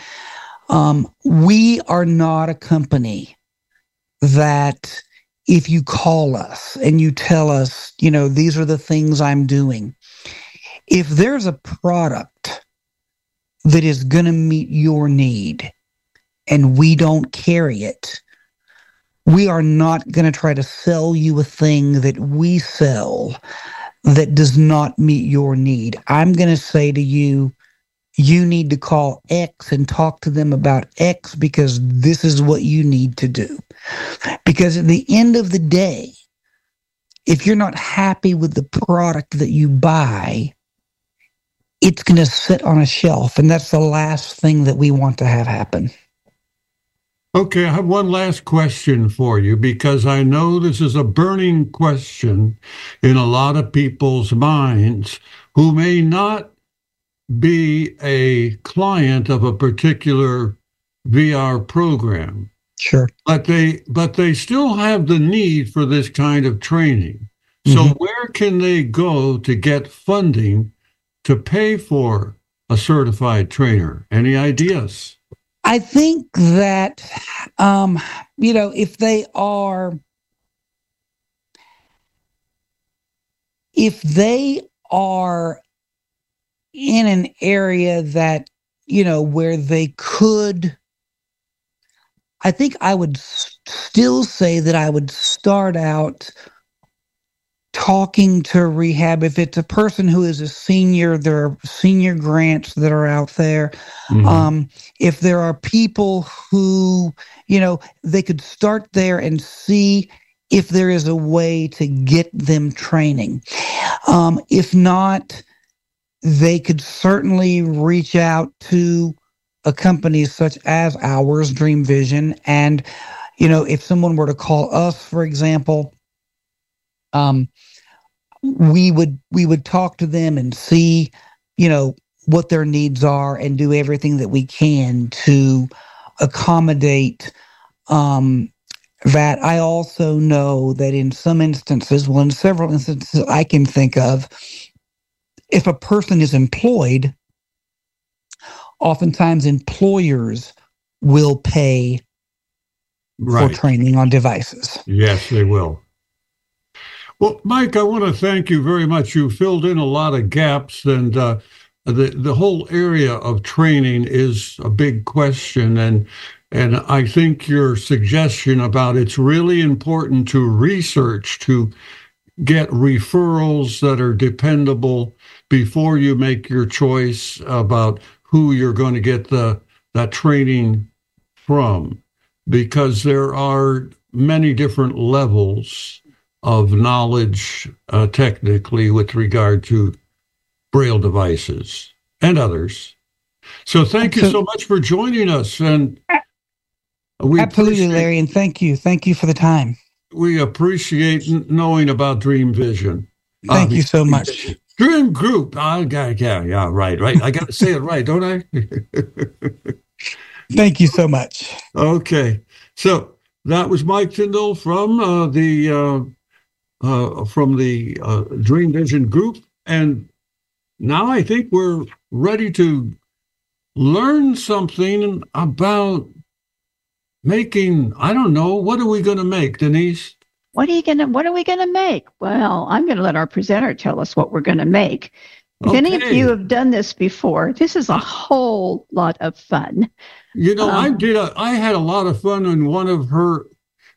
um, we are not a company that if you call us and you tell us, you know, these are the things I'm doing, if there's a product that is going to meet your need and we don't carry it, we are not going to try to sell you a thing that we sell that does not meet your need. I'm going to say to you, you need to call X and talk to them about X because this is what you need to do. Because at the end of the day, if you're not happy with the product that you buy, it's going to sit on a shelf. And that's the last thing that we want to have happen. Okay, I have one last question for you because I know this is a burning question in a lot of people's minds who may not be a client of a particular VR program. Sure. But they but they still have the need for this kind of training. So mm-hmm. where can they go to get funding to pay for a certified trainer? Any ideas? I think that, um, you know, if they are, if they are in an area that, you know, where they could, I think I would still say that I would start out talking to rehab. If it's a person who is a senior there are senior grants that are out there. Mm-hmm. um, if there are people who you know they could start there and see if there is a way to get them training. Um, if not they could certainly reach out to a company such as ours dream vision. And you know if someone were to call us for example um, we would we would talk to them and see, you know, what their needs are and do everything that we can to accommodate um, that. I also know that in some instances, well, in several instances I can think of, if a person is employed, oftentimes employers will pay right. for training on devices. Yes, they will. Well, Mike, I want to thank you very much. You filled in a lot of gaps, and uh, the the whole area of training is a big question. And and I think your suggestion about it's really important to research to get referrals that are dependable before you make your choice about who you're going to get the that training from, because there are many different levels of knowledge uh, technically with regard to braille devices and others. So thank you so much for joining us and we Absolutely Larry and thank you. Thank you for the time. We appreciate knowing about Dream Vision. Thank you so much. Dream Group. Oh, yeah, yeah, yeah, right, right. I got to say it right, don't I? Thank you so much. Okay. So that was Mike Tyndall from uh, the uh, uh, from the uh, Dream Vision Group. And now I think we're ready to learn something about making, I don't know, what are we going to make, Denise? What are you gonna what are we gonna make? Well, I'm gonna let our presenter tell us what we're gonna make. If okay. any of you have done this before, this is a whole lot of fun. You know, um, I did a I had a lot of fun in one of her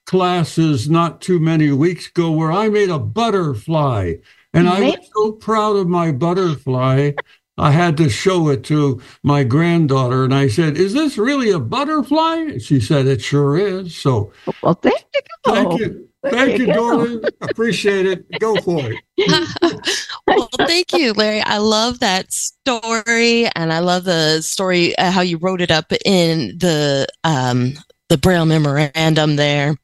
classes not too many weeks ago where I made a butterfly. And I was so proud of my butterfly. I had to show it to my granddaughter, and I said, "Is this really a butterfly?" She said, "It sure is." So, well, thank you. Thank you, thank you, Dorlin. Appreciate it. Go for it. well, thank you, Larry. I love that story, and I love the story uh, how you wrote it up in the um, the Braille memorandum there.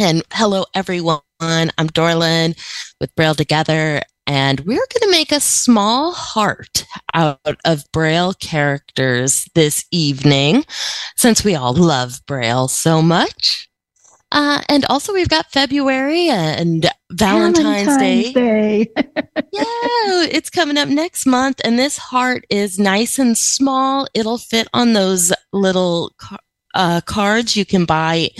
And hello, everyone. I'm Dorlin with Braille Together, and we're going to make a small heart out of Braille characters this evening, since we all love Braille so much. Uh, and also, we've got February and Valentine's, Valentine's Day. Day. yeah, it's coming up next month, and this heart is nice and small. It'll fit on those little uh, cards you can buy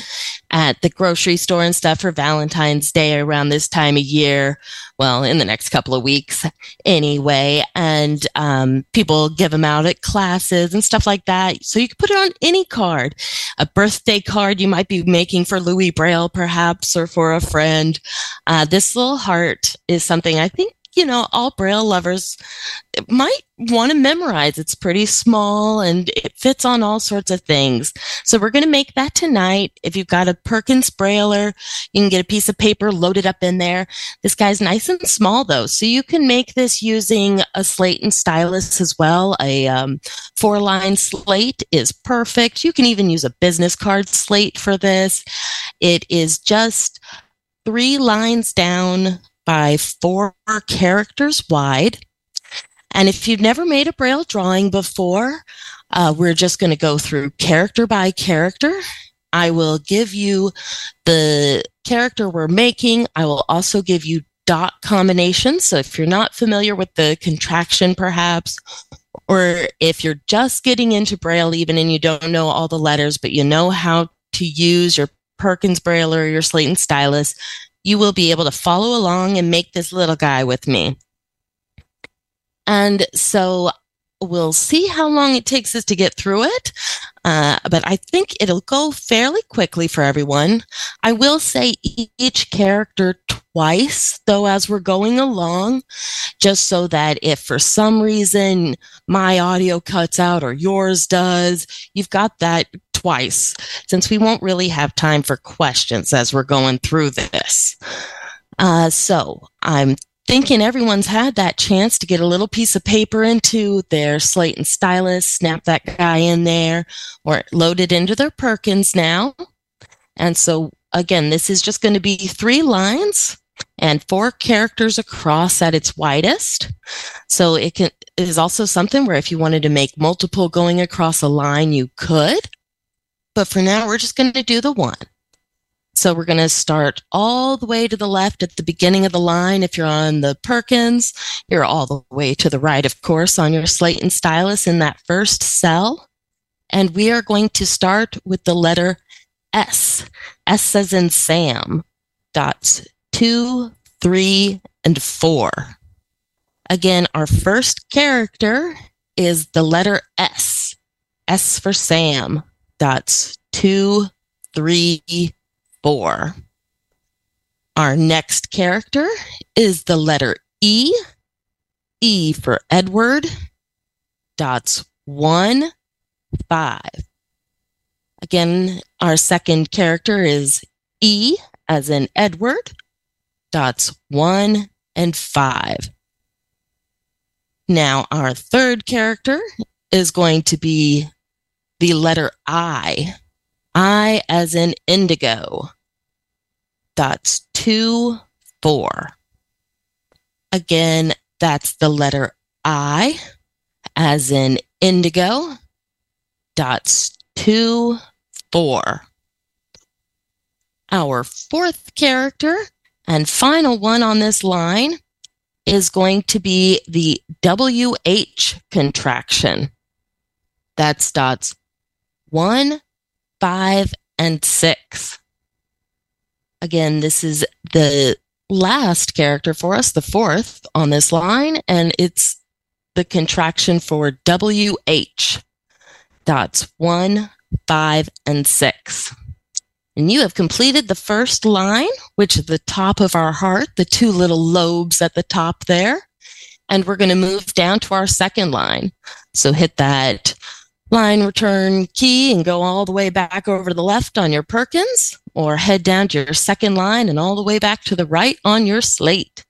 at the grocery store and stuff for Valentine's Day around this time of year. Well, in the next couple of weeks anyway. And um, people give them out at classes and stuff like that. So you can put it on any card. A birthday card you might be making for Louis Braille, perhaps, or for a friend. Uh, this little heart is something I think you know, all Braille lovers might want to memorize. It's pretty small and it fits on all sorts of things. So we're going to make that tonight. If you've got a Perkins Brailler, you can get a piece of paper loaded up in there. This guy's nice and small though. So you can make this using a slate and stylus as well. A um, four line slate is perfect. You can even use a business card slate for this. It is just three lines down by four characters wide. And if you've never made a Braille drawing before, uh, we're just going to go through character by character. I will give you the character we're making. I will also give you dot combinations. So if you're not familiar with the contraction, perhaps, or if you're just getting into Braille even and you don't know all the letters, but you know how to use your Perkins Braille or your Slate and Stylus, you will be able to follow along and make this little guy with me. And so we'll see how long it takes us to get through it. Uh, but I think it'll go fairly quickly for everyone. I will say each character twice, though, as we're going along, just so that if for some reason my audio cuts out or yours does, you've got that twice since we won't really have time for questions as we're going through this. Uh, so I'm thinking everyone's had that chance to get a little piece of paper into their slate and stylus, snap that guy in there, or load it into their Perkins now. And so again, this is just going to be three lines and four characters across at its widest. So it can it is also something where if you wanted to make multiple going across a line, you could. But for now, we're just going to do the one. So we're going to start all the way to the left at the beginning of the line. If you're on the Perkins, you're all the way to the right, of course, on your slate and stylus in that first cell. And we are going to start with the letter S. S says in Sam. Dots two, three, and four. Again, our first character is the letter S. S for Sam. Dots two, three, four. Our next character is the letter E. E for Edward. Dots one, five. Again, our second character is E as in Edward. Dots one and five. Now, our third character is going to be the letter I. I as in indigo. Dots two, four. Again, that's the letter I as in indigo. Dots two, four. Our fourth character and final one on this line is going to be the WH contraction. That's dots one, five, and six. Again, this is the last character for us, the fourth on this line, and it's the contraction for WH. Dots one, five, and six. And you have completed the first line, which is the top of our heart, the two little lobes at the top there. And we're going to move down to our second line. So hit that line return key and go all the way back over to the left on your Perkins or head down to your second line and all the way back to the right on your slate.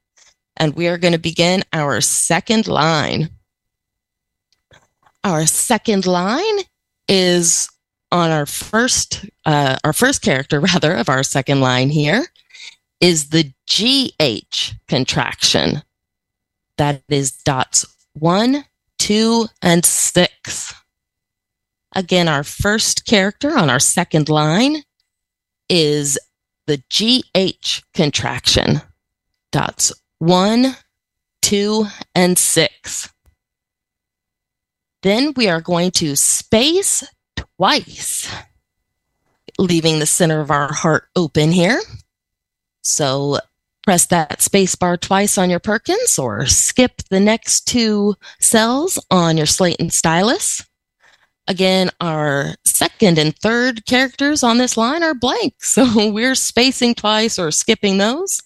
And we are going to begin our second line. Our second line is on our first uh, our first character rather of our second line here is the GH contraction. That is dots one, two, and six. Again, our first character on our second line is the GH contraction. Dots one, two, and six. Then we are going to space twice, leaving the center of our heart open here. So press that space bar twice on your Perkins or skip the next two cells on your slate and stylus. Again, our second and third characters on this line are blank, so we're spacing twice or skipping those.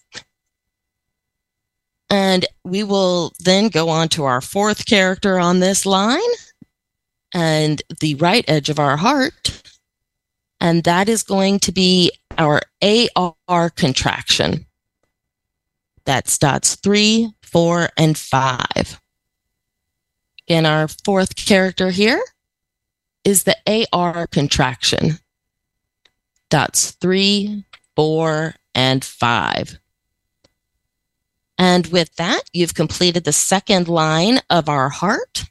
And we will then go on to our fourth character on this line and the right edge of our heart. And that is going to be our AR contraction. That's dots three, four, and five. Again, our fourth character here is the AR contraction. Dots three, four, and five. And with that, you've completed the second line of our heart.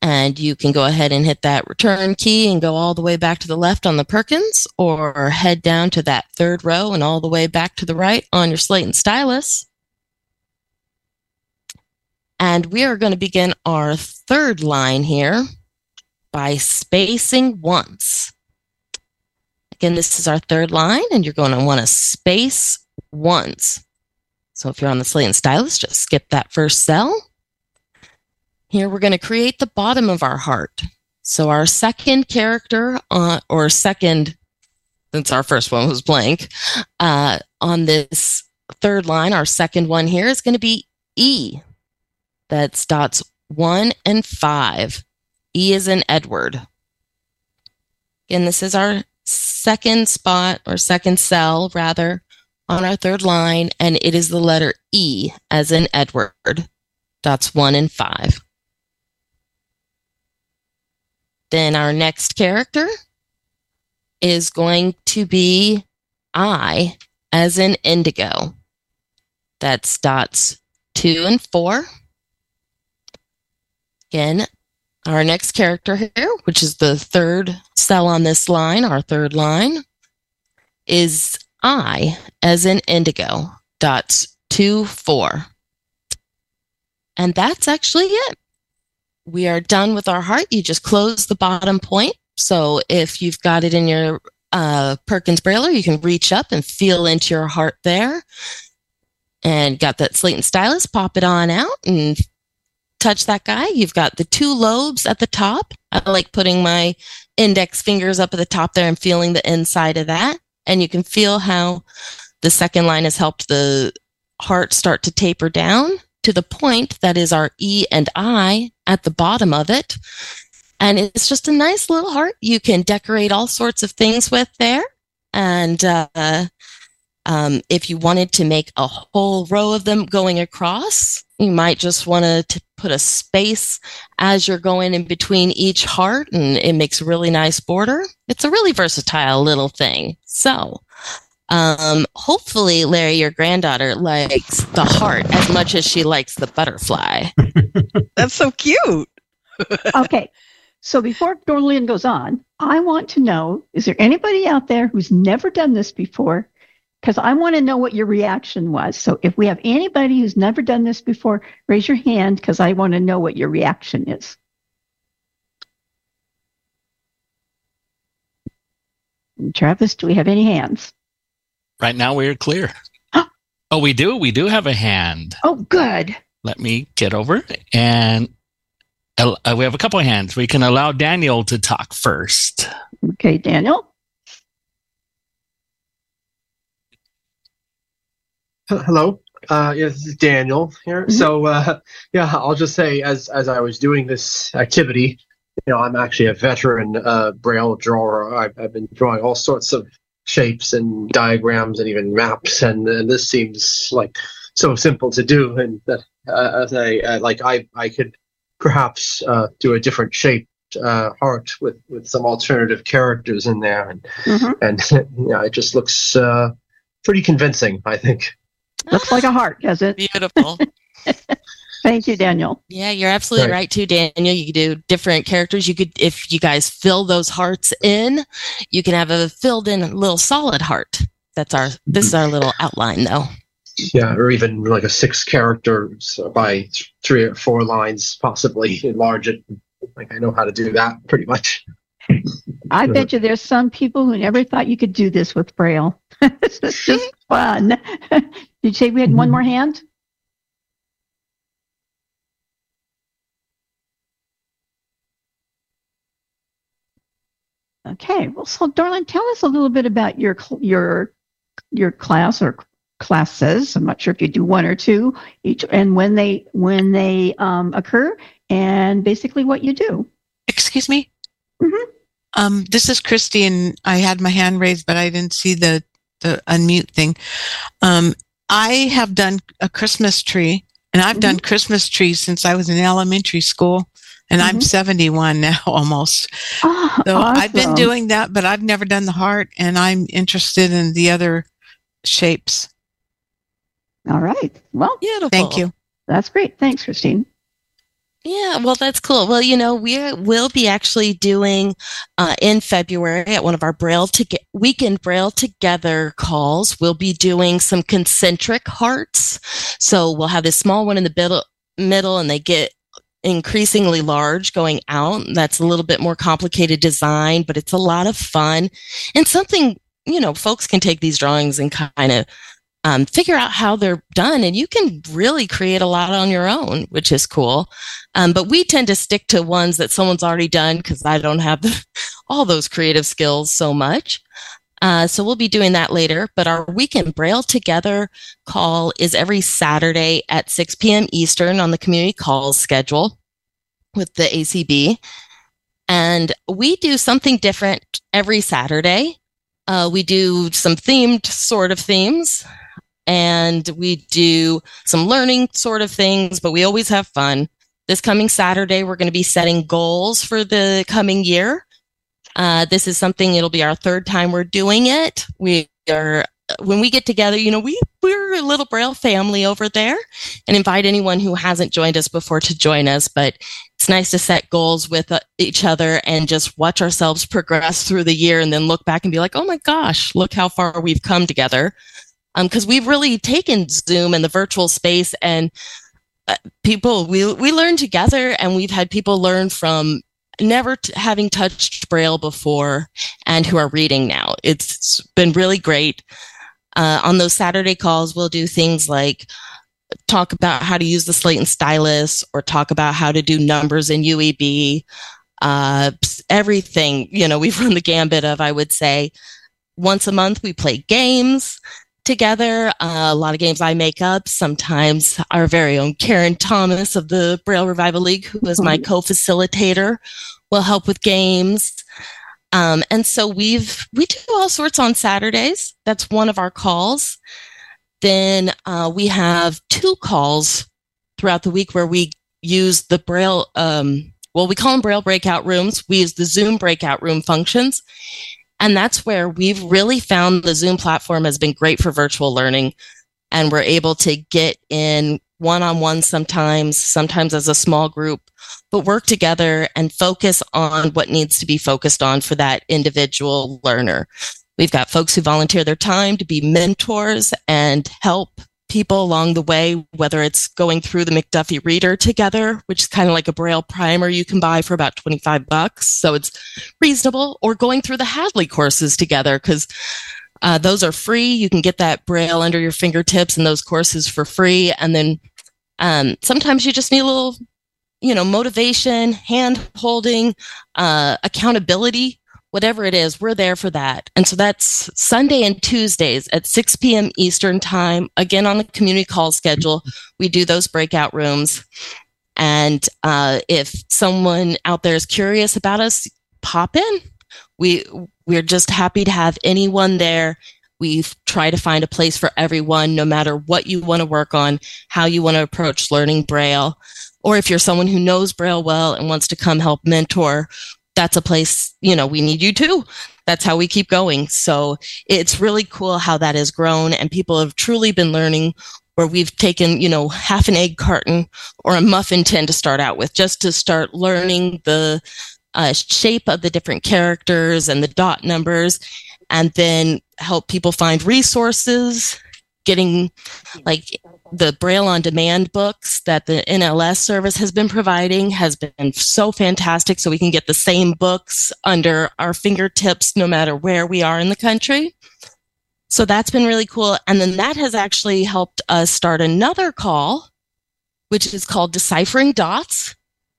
And you can go ahead and hit that return key and go all the way back to the left on the Perkins or head down to that third row and all the way back to the right on your slate and stylus. And we are going to begin our third line here by spacing once. Again, this is our third line, and you're going to want to space once. So if you're on the slate and stylus, just skip that first cell. Here we're going to create the bottom of our heart. So our second character, uh, or second, since our first one was blank, uh, on this third line, our second one here is going to be E. That's dots one and five. E is in Edward. Again, this is our second spot or second cell rather on our third line, and it is the letter E as in Edward. Dots one and five. Then our next character is going to be I as in indigo. That's dots two and four. Again, our next character here, which is the third cell on this line, our third line, is I as in indigo. dot two, four. And that's actually it we are done with our heart. You just close the bottom point. So if you've got it in your uh, Perkins Brailler, you can reach up and feel into your heart there. And got that slate and stylus, pop it on out and touch that guy. You've got the two lobes at the top. I like putting my index fingers up at the top there and feeling the inside of that. And you can feel how the second line has helped the heart start to taper down to the point that is our E and I at the bottom of it. And it's just a nice little heart. You can decorate all sorts of things with there. And uh, um, if you wanted to make a whole row of them going across, you might just want to put a space as you're going in between each heart, and it makes a really nice border. It's a really versatile little thing. So, um, hopefully, Larry, your granddaughter likes the heart as much as she likes the butterfly. That's so cute. okay. So before Dorlin goes on, I want to know is there anybody out there who's never done this before? Because I want to know what your reaction was. So if we have anybody who's never done this before, raise your hand because I want to know what your reaction is. Travis, do we have any hands? Right now we're clear. oh, we do? We do have a hand. Oh, good. Let me get over and uh, we have a couple of hands. We can allow Daniel to talk first. Okay, Daniel. Hello. Uh, yeah, this is Daniel here. Mm-hmm. So, uh, yeah, I'll just say, as as I was doing this activity, you know, I'm actually a veteran uh, Braille drawer. I've, I've been drawing all sorts of shapes and diagrams and even maps, and, and this seems like so simple to do. And that, uh, as I uh, like, I I could perhaps uh, do a different shape uh, heart with, with some alternative characters in there, and mm-hmm. and yeah, it just looks uh, pretty convincing. I think looks like a heart, does it? Beautiful. Thank you, Daniel. Yeah, you're absolutely right. right too, Daniel. You could do different characters. You could, if you guys fill those hearts in, you can have a filled in little solid heart. That's our. This is our little outline, though yeah, or even like a six characters by three or four lines, possibly enlarge it. Like I know how to do that pretty much. I bet you there's some people who never thought you could do this with Braille. this is just fun. Did you say we had one more hand? Okay, well, so Darlene, tell us a little bit about your your your class or classes. I'm not sure if you do one or two each, and when they when they um, occur, and basically what you do. Excuse me. Mm-hmm. Um, this is Christy, and I had my hand raised, but I didn't see the the unmute thing. Um, I have done a Christmas tree, and I've mm-hmm. done Christmas trees since I was in elementary school. And mm-hmm. I'm 71 now almost. Oh, so awesome. I've been doing that, but I've never done the heart, and I'm interested in the other shapes. All right. Well, beautiful. Thank you. That's great. Thanks, Christine. Yeah, well, that's cool. Well, you know, we will be actually doing uh, in February at one of our Braille to weekend Braille together calls. We'll be doing some concentric hearts. So we'll have this small one in the middle, middle, and they get increasingly large going out. That's a little bit more complicated design, but it's a lot of fun and something you know folks can take these drawings and kind of um, figure out how they're done. And you can really create a lot on your own which is cool. Um, but we tend to stick to ones that someone's already done because i don't have all those creative skills so much. Uh, so we'll be doing that later. But our weekend braille together call is every saturday at 6 p.m eastern on the community calls schedule with the acb and we do something different every saturday. Uh, we do some themed sort of themes and we do some learning sort of things, but we always have fun. This coming Saturday, we're going to be setting goals for the coming year. Uh, this is something, it'll be our third time we're doing it. We are, when we get together, you know, we, we're a little Braille family over there and invite anyone who hasn't joined us before to join us. But it's nice to set goals with uh, each other and just watch ourselves progress through the year and then look back and be like, oh my gosh, look how far we've come together because um, we've really taken Zoom and the virtual space and uh, people we we learn together and we've had people learn from never t- having touched braille before and who are reading now it's been really great. Uh, on those Saturday calls, we'll do things like talk about how to use the slate and stylus or talk about how to do numbers in UEB. Uh, everything, you know, we've run the gambit of, I would say, once a month we play games together. Uh, a lot of games I make up. Sometimes our very own Karen Thomas of the Braille Revival League, who is my co-facilitator, will help with games. Um, and so we've we do all sorts on Saturdays. That's one of our calls. Then uh, we have two calls throughout the week where we use the Braille. Um, well, we call them Braille breakout rooms. We use the Zoom breakout room functions, and that's where we've really found the Zoom platform has been great for virtual learning, and we're able to get in one on one sometimes, sometimes as a small group, but work together and focus on what needs to be focused on for that individual learner. We've got folks who volunteer their time to be mentors and help people along the way, whether it's going through the McDuffy Reader together, which is kind of like a Braille primer you can buy for about 25 bucks. So it's reasonable, or going through the Hadley courses together because uh, those are free. You can get that Braille under your fingertips and those courses for free. And then um, sometimes you just need a little, you know, motivation, hand holding, uh, accountability, whatever it is, we're there for that. And so that's Sunday and Tuesdays at 6 p.m. Eastern time. Again, on the community call schedule, we do those breakout rooms. And uh, if someone out there is curious about us, pop in. We we're just happy to have anyone there. We try to find a place for everyone, no matter what you want to work on, how you want to approach learning Braille, or if you're someone who knows Braille well and wants to come help mentor, that's a place, you know, we need you too. That's how we keep going. So it's really cool how that has grown and people have truly been learning where we've taken, you know, half an egg carton or a muffin tin to start out with just to start learning the uh, shape of the different characters and the dot numbers, and then help people find resources, getting like the Braille on demand books that the NLS service has been providing has been so fantastic. So we can get the same books under our fingertips no matter where we are in the country. So that's been really cool. And then that has actually helped us start another call, which is called Deciphering Dots.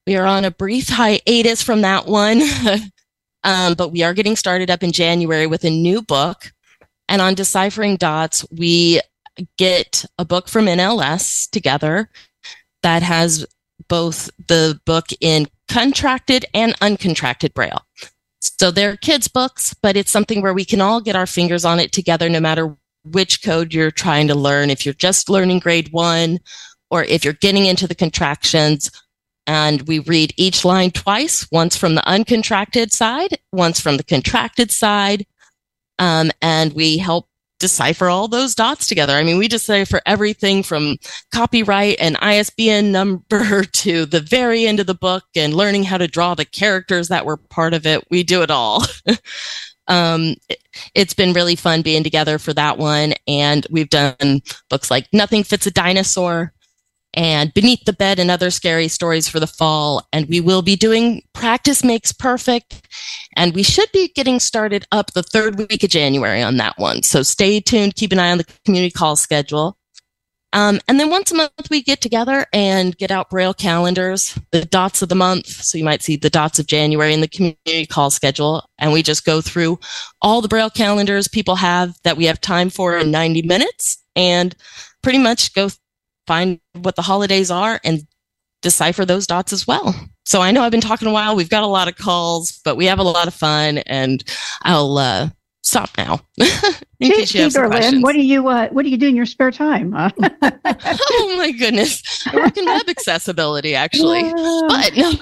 We are on a brief hiatus from that one, um, but we are getting started up in January with a new book. And on Deciphering Dots, we get a book from NLS together that has both the book in contracted and uncontracted Braille. So they're kids' books, but it's something where we can all get our fingers on it together no matter which code you're trying to learn. If you're just learning grade one, or if you're getting into the contractions, and we read each line twice, once from the uncontracted side, once from the contracted side. Um, and we help decipher all those dots together. I mean, we decipher everything from copyright and ISBN number to the very end of the book and learning how to draw the characters that were part of it. We do it all. um, it, has been really fun being together for that one. And we've done books like Nothing Fits a Dinosaur, and Beneath the Bed and other scary stories for the fall. And we will be doing Practice Makes Perfect. And we should be getting started up the third week of January on that one. So stay tuned, keep an eye on the community call schedule. Um, and then once a month, we get together and get out Braille calendars, the dots of the month. So you might see the dots of January in the community call schedule. And we just go through all the Braille calendars people have that we have time for in 90 minutes and pretty much go find what the holidays are and decipher those dots as well. So I know I've been talking a while. We've got a lot of calls, but we have a lot of fun, and I'll uh, stop now. in case you have some Lynn, what do you uh, what do you do in your spare time? oh my goodness, I work in web accessibility actually, but no.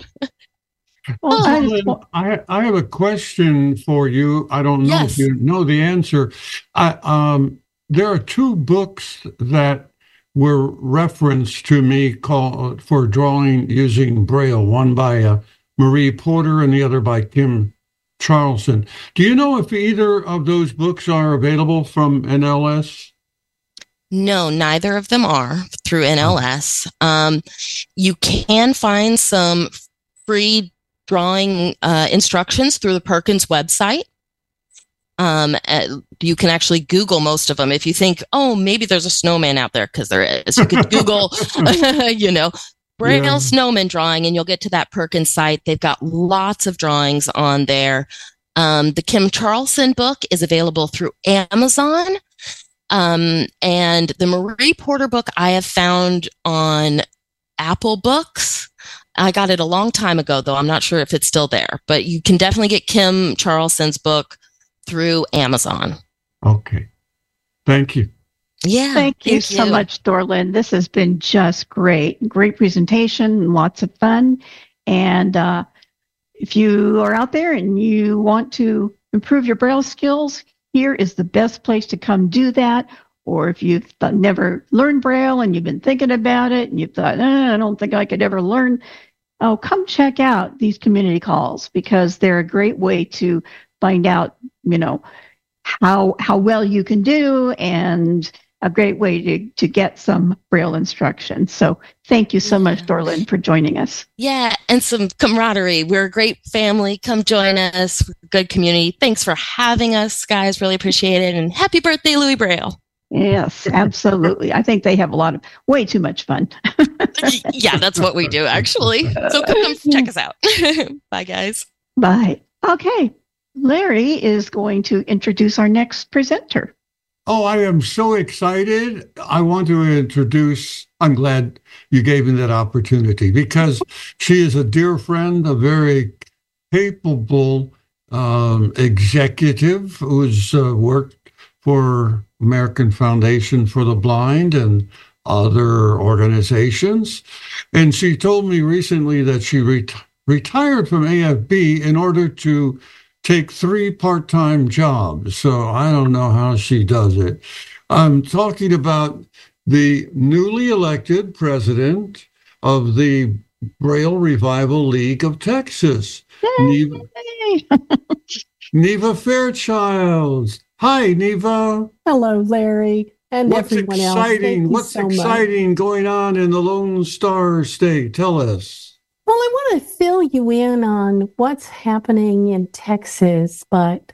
Well, I, I have a question for you. I don't know yes. if you know the answer. I, um, there are two books that were referenced to me for drawing using Braille, one by uh, Marie Porter and the other by Kim Charlson. Do you know if either of those books are available from NLS? No, neither of them are through NLS. Um, you can find some free drawing uh, instructions through the Perkins website. Um, you can actually Google most of them. If you think, oh, maybe there's a snowman out there, because there is, you could Google, you know, Braille yeah. snowman drawing, and you'll get to that Perkins site. They've got lots of drawings on there. Um, the Kim Charlson book is available through Amazon. Um, and the Marie Porter book I have found on Apple Books. I got it a long time ago, though. I'm not sure if it's still there, but you can definitely get Kim Charlson's book through Amazon. Okay. Thank you. Yeah. Thank you thank so much, Dorlin. This has been just great. Great presentation, lots of fun. And uh, if you are out there and you want to improve your Braille skills, here is the best place to come do that. Or if you've th- never learned Braille and you've been thinking about it and you've thought, eh, I don't think I could ever learn, oh, come check out these community calls because they're a great way to find out, you know, how how well you can do and a great way to, to get some Braille instruction. So thank you so much, Dorlin, for joining us. Yeah, and some camaraderie. We're a great family. Come join us. Good community. Thanks for having us, guys. Really appreciate it. And happy birthday, Louis Braille. Yes, absolutely. I think they have a lot of way too much fun. yeah, that's what we do actually. So come, come check us out. Bye, guys. Bye. Okay. Larry is going to introduce our next presenter. Oh, I am so excited. I want to introduce, I'm glad you gave me that opportunity because she is a dear friend, a very capable um, executive who's uh, worked for American Foundation for the Blind and other organizations. And she told me recently that she ret- retired from AFB in order to take three part time jobs. So I don't know how she does it. I'm talking about the newly elected president of the Braille Revival League of Texas, Neva, Neva Fairchild. Hi, Neva. Hello, Larry. And What's everyone exciting? else. What's so exciting much. going on in the Lone Star State? Tell us. Well, I want to fill you in on what's happening in Texas, but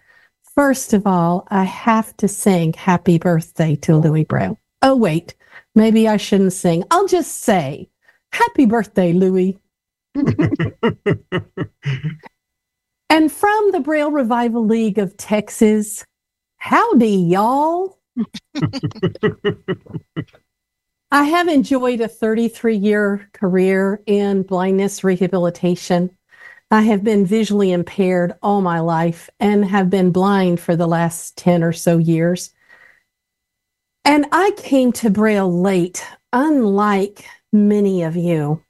first of all, I have to sing happy birthday to Louis Braille. Oh, wait, maybe I shouldn't sing. I'll just say happy birthday, Louis. and from the Braille Revival League of Texas, howdy, y'all. I have enjoyed a 33 year career in blindness rehabilitation. I have been visually impaired all my life and have been blind for the last 10 or so years. And I came to Braille late, unlike many of you.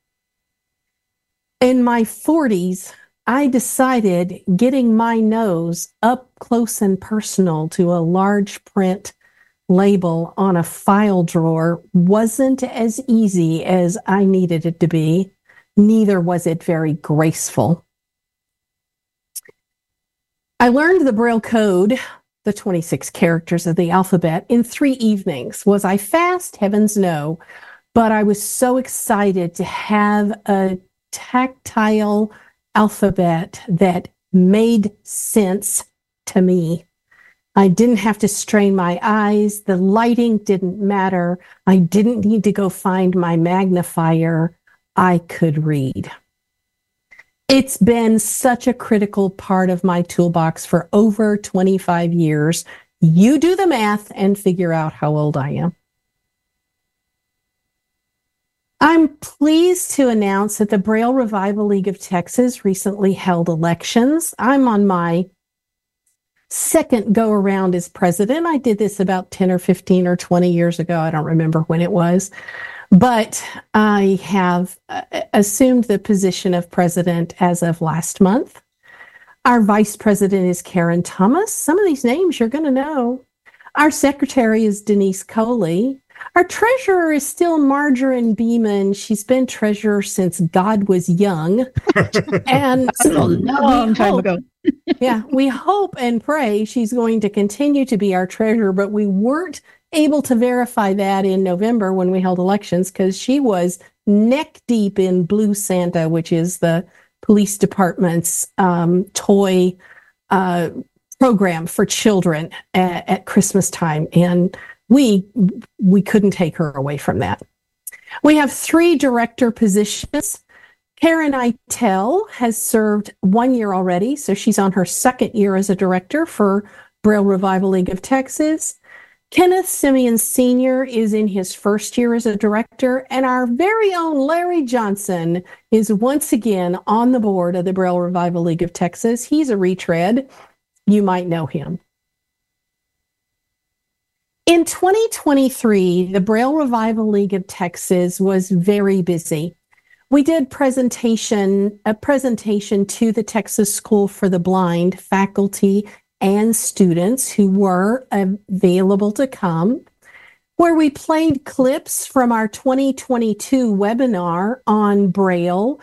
In my 40s, I decided getting my nose up close and personal to a large print label on a file drawer wasn't as easy as I needed it to be. Neither was it very graceful. I learned the Braille code, the 26 characters of the alphabet, in three evenings. Was I fast? Heavens no. But I was so excited to have a tactile alphabet that made sense to me. I didn't have to strain my eyes. The lighting didn't matter. I didn't need to go find my magnifier. I could read. It's been such a critical part of my toolbox for over 25 years. You do the math and figure out how old I am. I'm pleased to announce that the Braille Revival League of Texas recently held elections. I'm on my second go around as president. I did this about 10 or 15 or 20 years ago. I don't remember when it was. But I have uh, assumed the position of president as of last month. Our vice president is Karen Thomas. Some of these names you're going to know. Our secretary is Denise Coley. Our treasurer is still Margarine Beeman. She's been treasurer since God was young. and a long time ago. yeah, we hope and pray she's going to continue to be our treasurer, but we weren't able to verify that in November when we held elections because she was neck deep in Blue Santa, which is the police department's um, toy uh, program for children at, at Christmas time, and we we couldn't take her away from that. We have three director positions. Karen Eitel has served one year already, so she's on her second year as a director for Braille Revival League of Texas. Kenneth Simeon Sr. is in his first year as a director, and our very own Larry Johnson is once again on the board of the Braille Revival League of Texas. He's a retread. You might know him. In 2023, the Braille Revival League of Texas was very busy. We did presentation a presentation to the Texas School for the Blind faculty and students who were available to come where we played clips from our 2022 webinar on Braille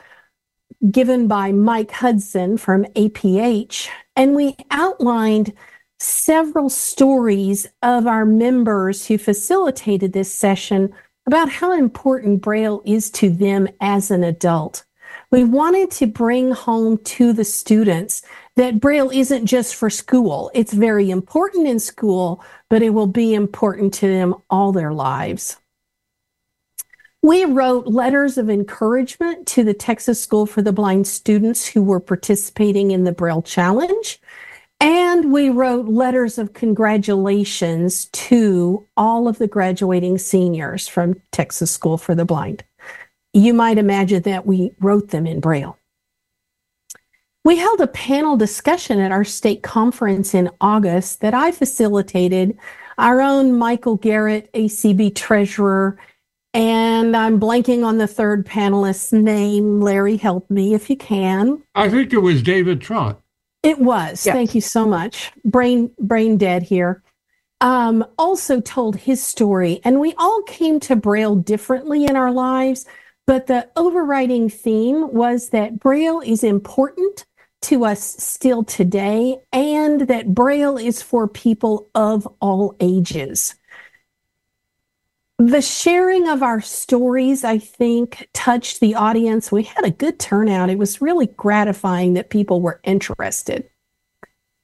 given by Mike Hudson from APH and we outlined several stories of our members who facilitated this session about how important Braille is to them as an adult. We wanted to bring home to the students that Braille isn't just for school. It's very important in school, but it will be important to them all their lives. We wrote letters of encouragement to the Texas School for the Blind students who were participating in the Braille Challenge. And we wrote letters of congratulations to all of the graduating seniors from Texas School for the Blind. You might imagine that we wrote them in Braille. We held a panel discussion at our state conference in August that I facilitated. Our own Michael Garrett, ACB treasurer, and I'm blanking on the third panelist's name. Larry, help me if you can. I think it was David Trott. It was. Thank you so much. Brain brain dead here. Um, also told his story, and we all came to Braille differently in our lives, but the overriding theme was that Braille is important to us still today, and that Braille is for people of all ages the sharing of our stories, I think, touched the audience. We had a good turnout. It was really gratifying that people were interested.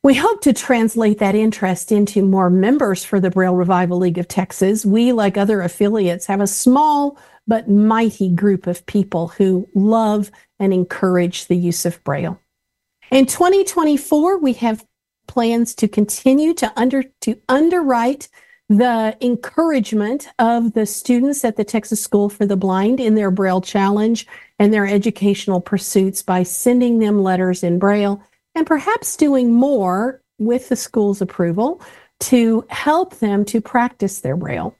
We hope to translate that interest into more members for the Braille Revival League of Texas. We, like other affiliates, have a small but mighty group of people who love and encourage the use of Braille. In 2024, we have plans to continue to under to underwrite the encouragement of the students at the Texas School for the Blind in their Braille Challenge and their educational pursuits by sending them letters in Braille and perhaps doing more with the school's approval to help them to practice their Braille.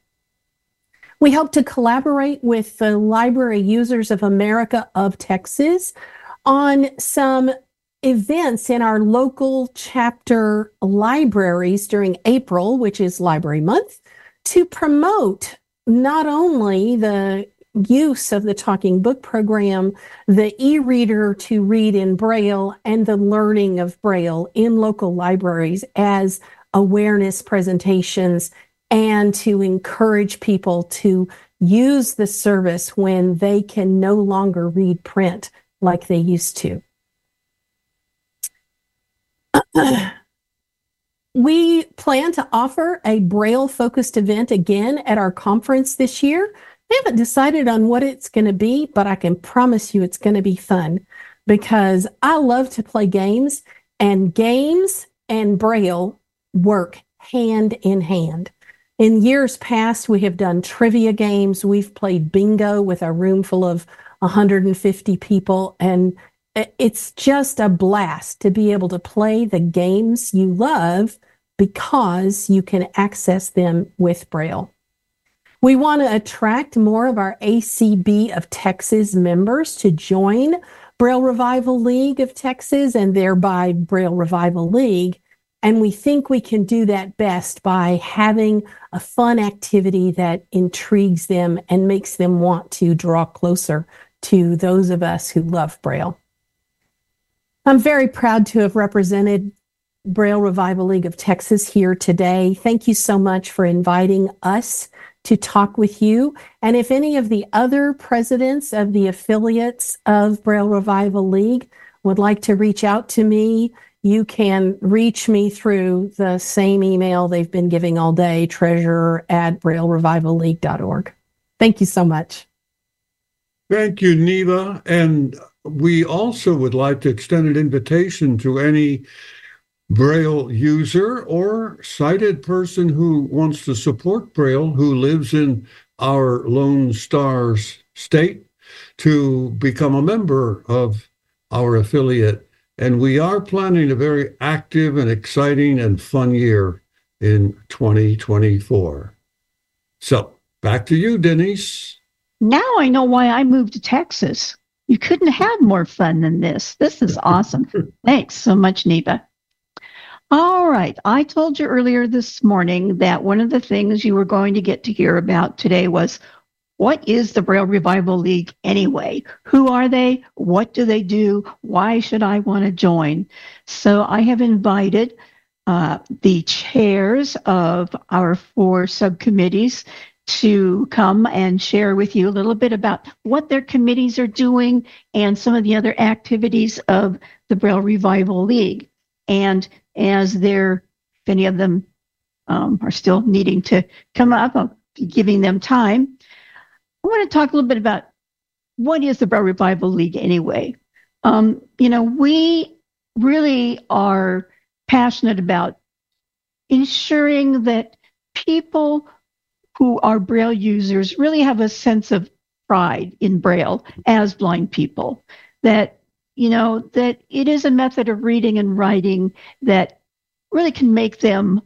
We hope to collaborate with the Library Users of America of Texas on some events in our local chapter libraries during April, which is Library Month, to promote not only the use of the talking book program, the e reader to read in Braille, and the learning of Braille in local libraries as awareness presentations, and to encourage people to use the service when they can no longer read print like they used to. we plan to offer a Braille focused event again at our conference this year. We haven't decided on what it's going to be, but I can promise you it's going to be fun because I love to play games, and games and Braille work hand in hand. In years past, we have done trivia games. We've played bingo with a room full of 150 people, and Uh, it's just a blast to be able to play the games you love because you can access them with Braille. We want to attract more of our ACB of Texas members to join Braille Revival League of Texas and thereby Braille Revival League. And we think we can do that best by having a fun activity that intrigues them and makes them want to draw closer to those of us who love Braille. I'm very proud to have represented Braille Revival League of Texas here today. Thank you so much for inviting us to talk with you. And if any of the other presidents of the affiliates of Braille Revival League would like to reach out to me you can reach me through the same email they've been giving all day, treasurer at braillerevivalleague.org. Thank you so much. Thank you, Neva. And we also would like to extend an invitation to any Braille user or sighted person who wants to support Braille who lives in our Lone Stars state to become a member of our affiliate. And we are planning a very active and exciting and fun year in 2024. So back to you, Denise. Now I know why I moved to Texas. You couldn't have more fun than this. This is awesome. Thanks so much, Neva. All right. I told you earlier this morning that one of the things you were going to get to hear about today was what is the Braille Revival League anyway? Who are they? What do they do? Why should I want to join? So I have invited uh, the chairs of our four subcommittees to come and share with you a little bit about what their committees are doing and some of the other activities of the Braille Revival League. And as they're, if any of them um, are still needing to come up, I'll be giving them time. I want to talk a little bit about what is the Braille Revival League anyway. Um, you know, we really are passionate about ensuring that people who are Braille users really have a sense of pride in Braille as blind people. That, you know, that it is a method of reading and writing that really can make them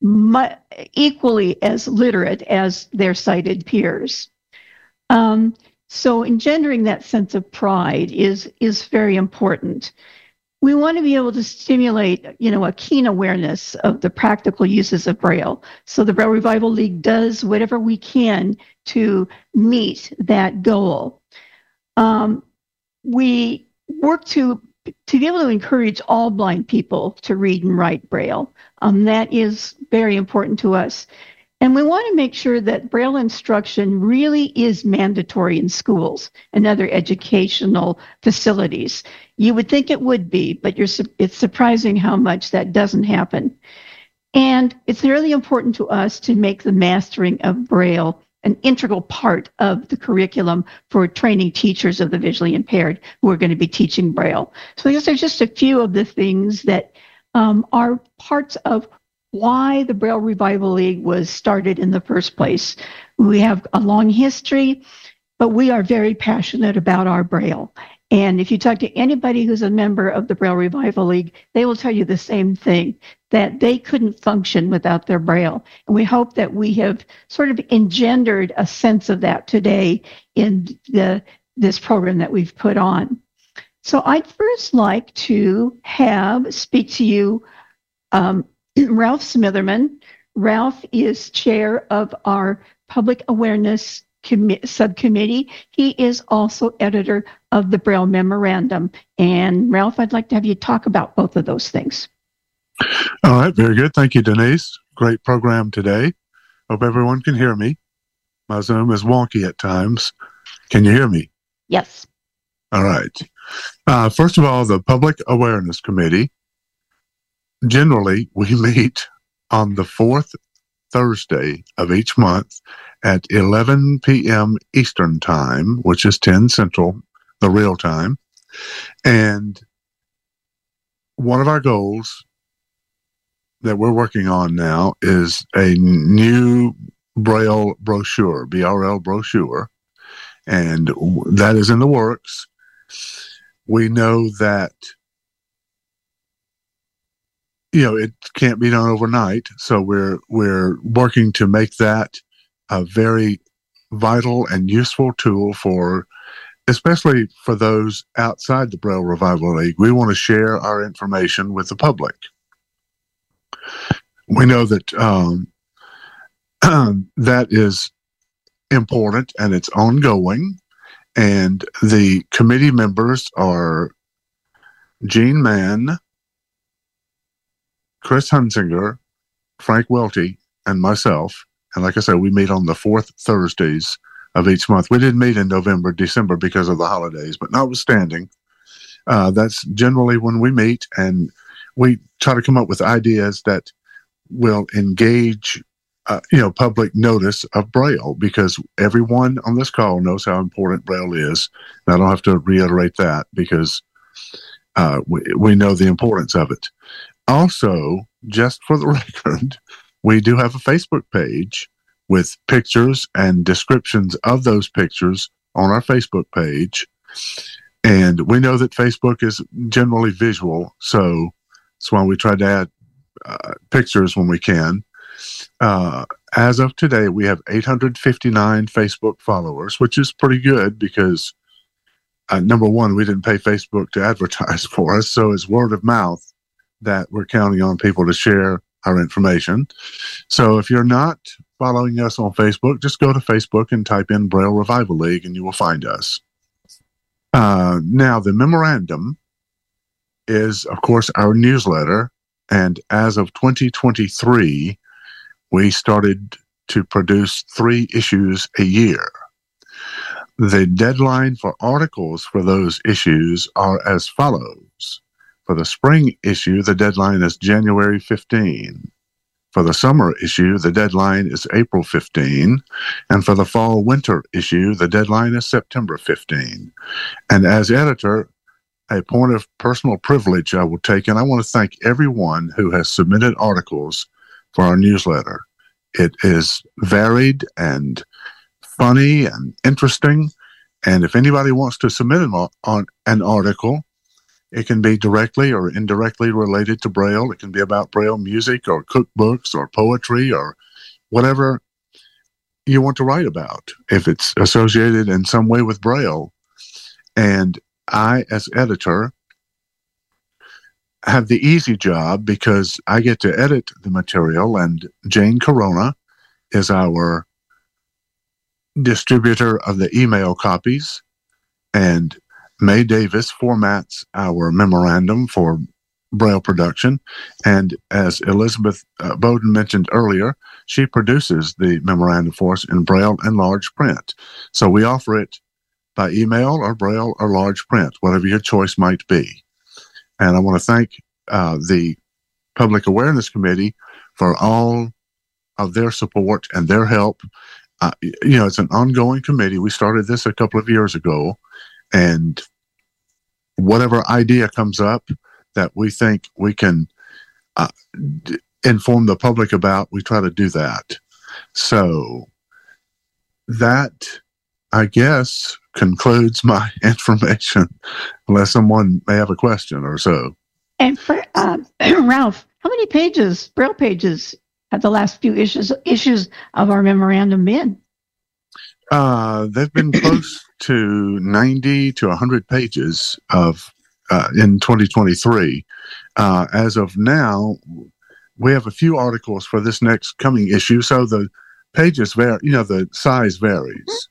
mu- equally as literate as their sighted peers. Um, so engendering that sense of pride is is very important we want to be able to stimulate, you know, a keen awareness of the practical uses of Braille. So the Braille Revival League does whatever we can to meet that goal. Um, we work to to be able to encourage all blind people to read and write Braille. Um, that is very important to us. And we want to make sure that Braille instruction really is mandatory in schools and other educational facilities. You would think it would be, but it's surprising how much that doesn't happen. And it's really important to us to make the mastering of Braille an integral part of the curriculum for training teachers of the visually impaired who are going to be teaching Braille. So I are just a few of the things that um, are parts of why the Braille Revival League was started in the first place. We have a long history, but we are very passionate about our Braille. And if you talk to anybody who's a member of the Braille Revival League, they will tell you the same thing that they couldn't function without their Braille. And we hope that we have sort of engendered a sense of that today in the this program that we've put on. So I'd first like to have speak to you um, Ralph Smitherman. Ralph is chair of our public awareness subcommittee. He is also editor of the Braille Memorandum. And Ralph, I'd like to have you talk about both of those things. All right, very good. Thank you, Denise. Great program today. Hope everyone can hear me. My Zoom is wonky at times. Can you hear me? Yes. All right. Uh, first of all, the Public Awareness Committee generally we meet on the fourth Thursday of each month at 11 p.m. Eastern Time, which is 10 Central, the real time. And one of our goals that we're working on now is a new Braille brochure, BRL brochure, and that is in the works. We know that you know it can't be done overnight. So we're we're working to make that a very vital and useful tool for especially for those outside the braille revival league. We want to share our information with the public. We know that um, that is important and it's ongoing. And the committee members are Gene Mann, Chris Hunsinger, Frank Welty, and myself. And like I said, we meet on the fourth Thursdays of each month. We didn't meet in November, December because of the holidays, but notwithstanding, uh, that's generally when we meet. And we try to come up with ideas that will engage uh, you know public notice of braille because everyone on this call knows how important braille is and i don't have to reiterate that because uh, we, we know the importance of it also just for the record we do have a facebook page with pictures and descriptions of those pictures on our facebook page. And we know that facebook is generally visual so that's why we try to add uh, pictures when we can. Uh, as of today, we have 859 Facebook followers, which is pretty good because uh, number one, we didn't pay Facebook to advertise for us, so it's word of mouth that we're counting on people to share our information. So if you're not following us on Facebook, just go to Facebook and type in Braille Revival League, and you will find us. Uh, now, the memorandum is, of course, our newsletter, and as of 2023 we started to produce three issues a year. The deadline for articles for those issues are as follows. For the spring issue, the deadline is January 15. For the summer issue, the deadline is April 15. And for the fall winter issue, the deadline is September 15. And as editor, a point of personal privilege I will take, and I want to thank everyone who has submitted articles for our newsletter. It is varied and funny and interesting. And if anybody wants to submit an, an article, it can be directly or indirectly related to Braille. It can be about Braille music or cookbooks or poetry or whatever you want to write about if it's associated in some way with Braille. And I, as editor, have the easy job because I get to edit the material, and Jane Corona is our distributor of the email copies, and May Davis formats our memorandum for Braille production. And as Elizabeth uh, Bowden mentioned earlier, she produces the memorandum for us in Braille and large print. So we offer it by email or Braille or large print, whatever your choice might be. And I want to thank uh, the Public Awareness Committee for all of their support and their help. Uh, you know, it's an ongoing committee. We started this a couple of years ago, and whatever idea comes up that we think we can uh, d- inform the public about, we try to do that. So that, I guess, concludes my information, unless someone may have a question or so. And for uh, Ralph, how many pages, braille pages, have the last few issues issues of our memorandum been? Uh, they've been close to 90 to 100 pages of uh, in 2023. Uh, as of now, we have a few articles for this next coming issue, so the pages vary. You know, the size varies,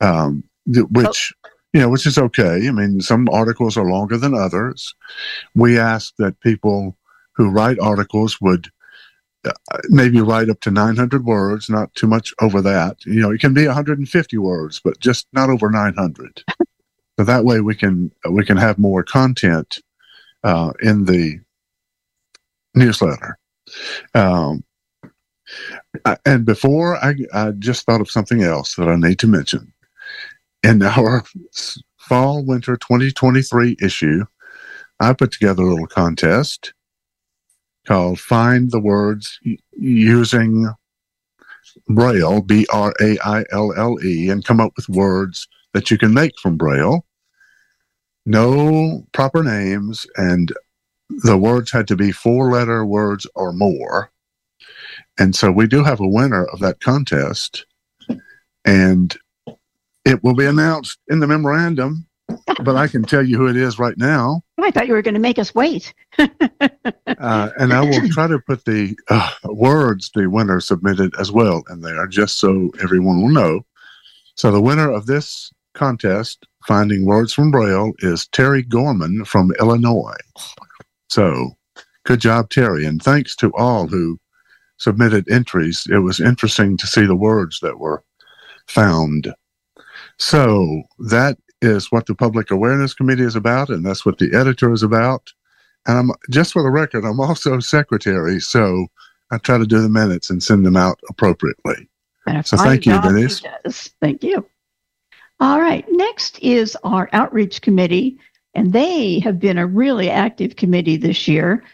um, which you know, which is okay. I mean, some articles are longer than others. We ask that people who write articles would maybe write up to 900 words, not too much over that. You know, it can be 150 words, but just not over 900. so that way we can we can have more content uh, in the newsletter. Um, and before I, I just thought of something else that I need to mention in our fall winter 2023 issue, I put together a little contest called Find the Words Using Braille, B R A I L L E, and come up with words that you can make from Braille. No proper names, and the words had to be four letter words or more. And so we do have a winner of that contest. And it will be announced in the memorandum, but I can tell you who it is right now. Oh, I thought you were going to make us wait. uh, and I will try to put the uh, words the winner submitted as well in there, just so everyone will know. So the winner of this contest, Finding Words from Braille, is Terry Gorman from Illinois. So good job, Terry. And thanks to all who submitted entries. It was interesting to see the words that were found. So that is what the Public Awareness Committee is about, and that's what the editor is about. And I'm just for the record, I'm also secretary, so I try to do the minutes and send them out appropriately. So thank you, Denise. Thank you. All right. Next is our outreach committee, and they have been a really active committee this year.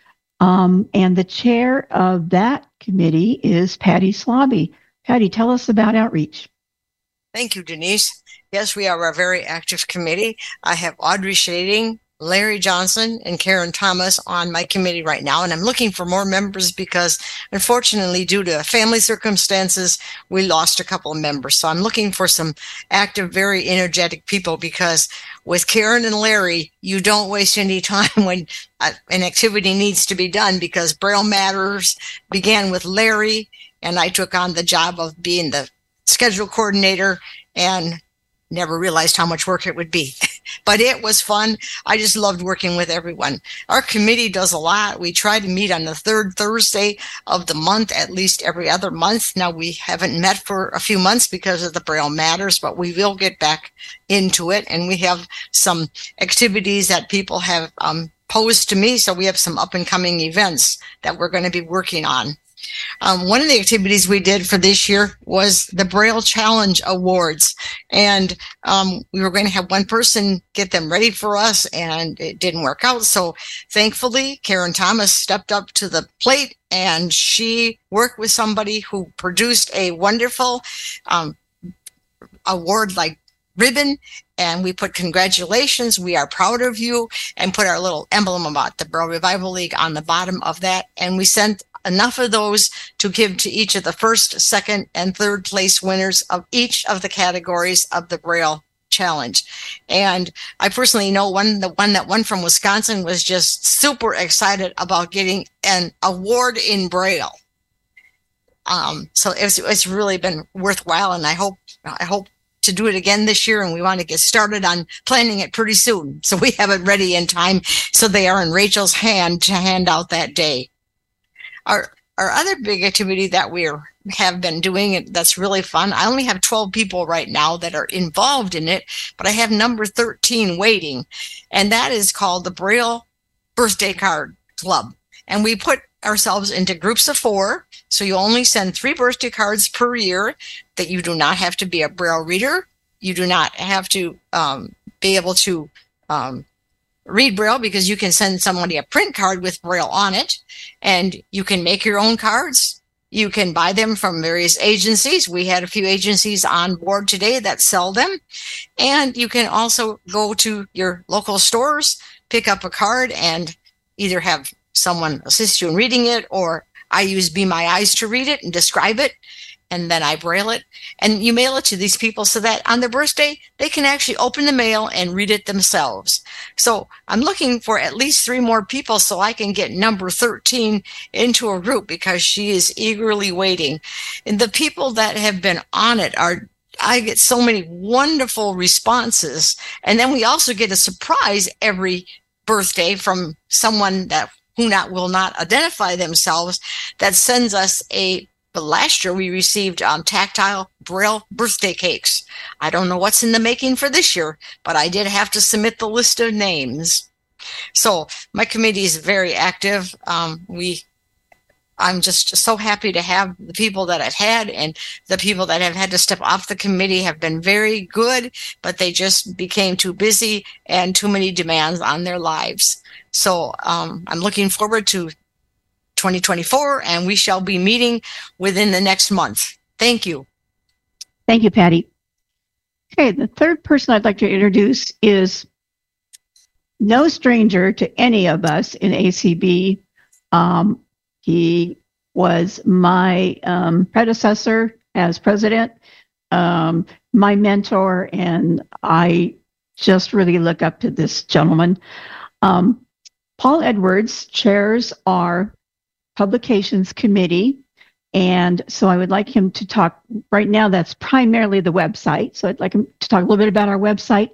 Um, and the chair of that committee is Patty Slaby. Patty, tell us about outreach. Thank you, Denise. Yes, we are a very active committee. I have Audrey Shading, Larry Johnson and Karen Thomas on my committee right now. And I'm looking for more members because unfortunately, due to family circumstances, we lost a couple of members. So I'm looking for some active, very energetic people because with Karen and Larry, you don't waste any time when uh, an activity needs to be done because Braille Matters began with Larry and I took on the job of being the schedule coordinator and never realized how much work it would be. but it was fun. I just loved working with everyone. Our committee does a lot. We try to meet on the third Thursday of the month, at least every other month. Now we haven't met for a few months because of the Braille Matters, but we will get back into it. And we have some activities that people have um, posed to me. So we have some up and coming events that we're going to be working on. Um, one of the activities we did for this year was the Braille Challenge Awards. And um, we were going to have one person get them ready for us, and it didn't work out. So thankfully, Karen Thomas stepped up to the plate and she worked with somebody who produced a wonderful um, award like ribbon and we put congratulations we are proud of you and put our little emblem about the Braille Revival League on the bottom of that and we sent enough of those to give to each of the first, second, and third place winners of each of the categories of the Braille challenge. And I personally know one, the one that won from Wisconsin was just super excited about getting an award in Braille. Um, so it's, it's really been worthwhile. And I hope, I hope to do it again this year. And we want to get started on planning it pretty soon. So we have it ready in time. So they are in Rachel's hand to hand out that day. Our our other big activity that we have been doing that's really fun. I only have 12 people right now that are involved in it, but I have number 13 waiting, and that is called the Braille Birthday Card Club. And we put ourselves into groups of four. So you only send three birthday cards per year that you do not have to be a Braille reader. You do not have to um, be able to um, read Braille because you can send somebody a print card with Braille on it and you can make your own cards. You can buy them from various agencies. We had a few agencies on board today that sell them. And you can also go to your local stores, pick up a card and either have someone assist you in reading it or I use Be My Eyes to read it and describe it and then I braille it and you mail it to these people so that on their birthday they can actually open the mail and read it themselves. So I'm looking for at least three more people so I can get number 13 into a group because she is eagerly waiting. And the people that have been on it are I get so many wonderful responses. And then we also get a surprise every birthday from someone that who not will not identify themselves that sends us a but last year we received um, tactile braille birthday cakes. I don't know what's in the making for this year, but I did have to submit the list of names. So my committee is very active. Um, we, I'm just so happy to have the people that I've had and the people that have had to step off the committee have been very good, but they just became too busy and too many demands on their lives. So um, I'm looking forward to 2024, and we shall be meeting within the next month. Thank you. Thank you, Patty. Okay, the third person I'd like to introduce is no stranger to any of us in ACB. Um, he was my um, predecessor as president, um, my mentor, and I just really look up to this gentleman. Um, Paul Edwards chairs our Publications Committee. And so I would like him to talk right now, that's primarily the website. So I'd like him to talk a little bit about our website.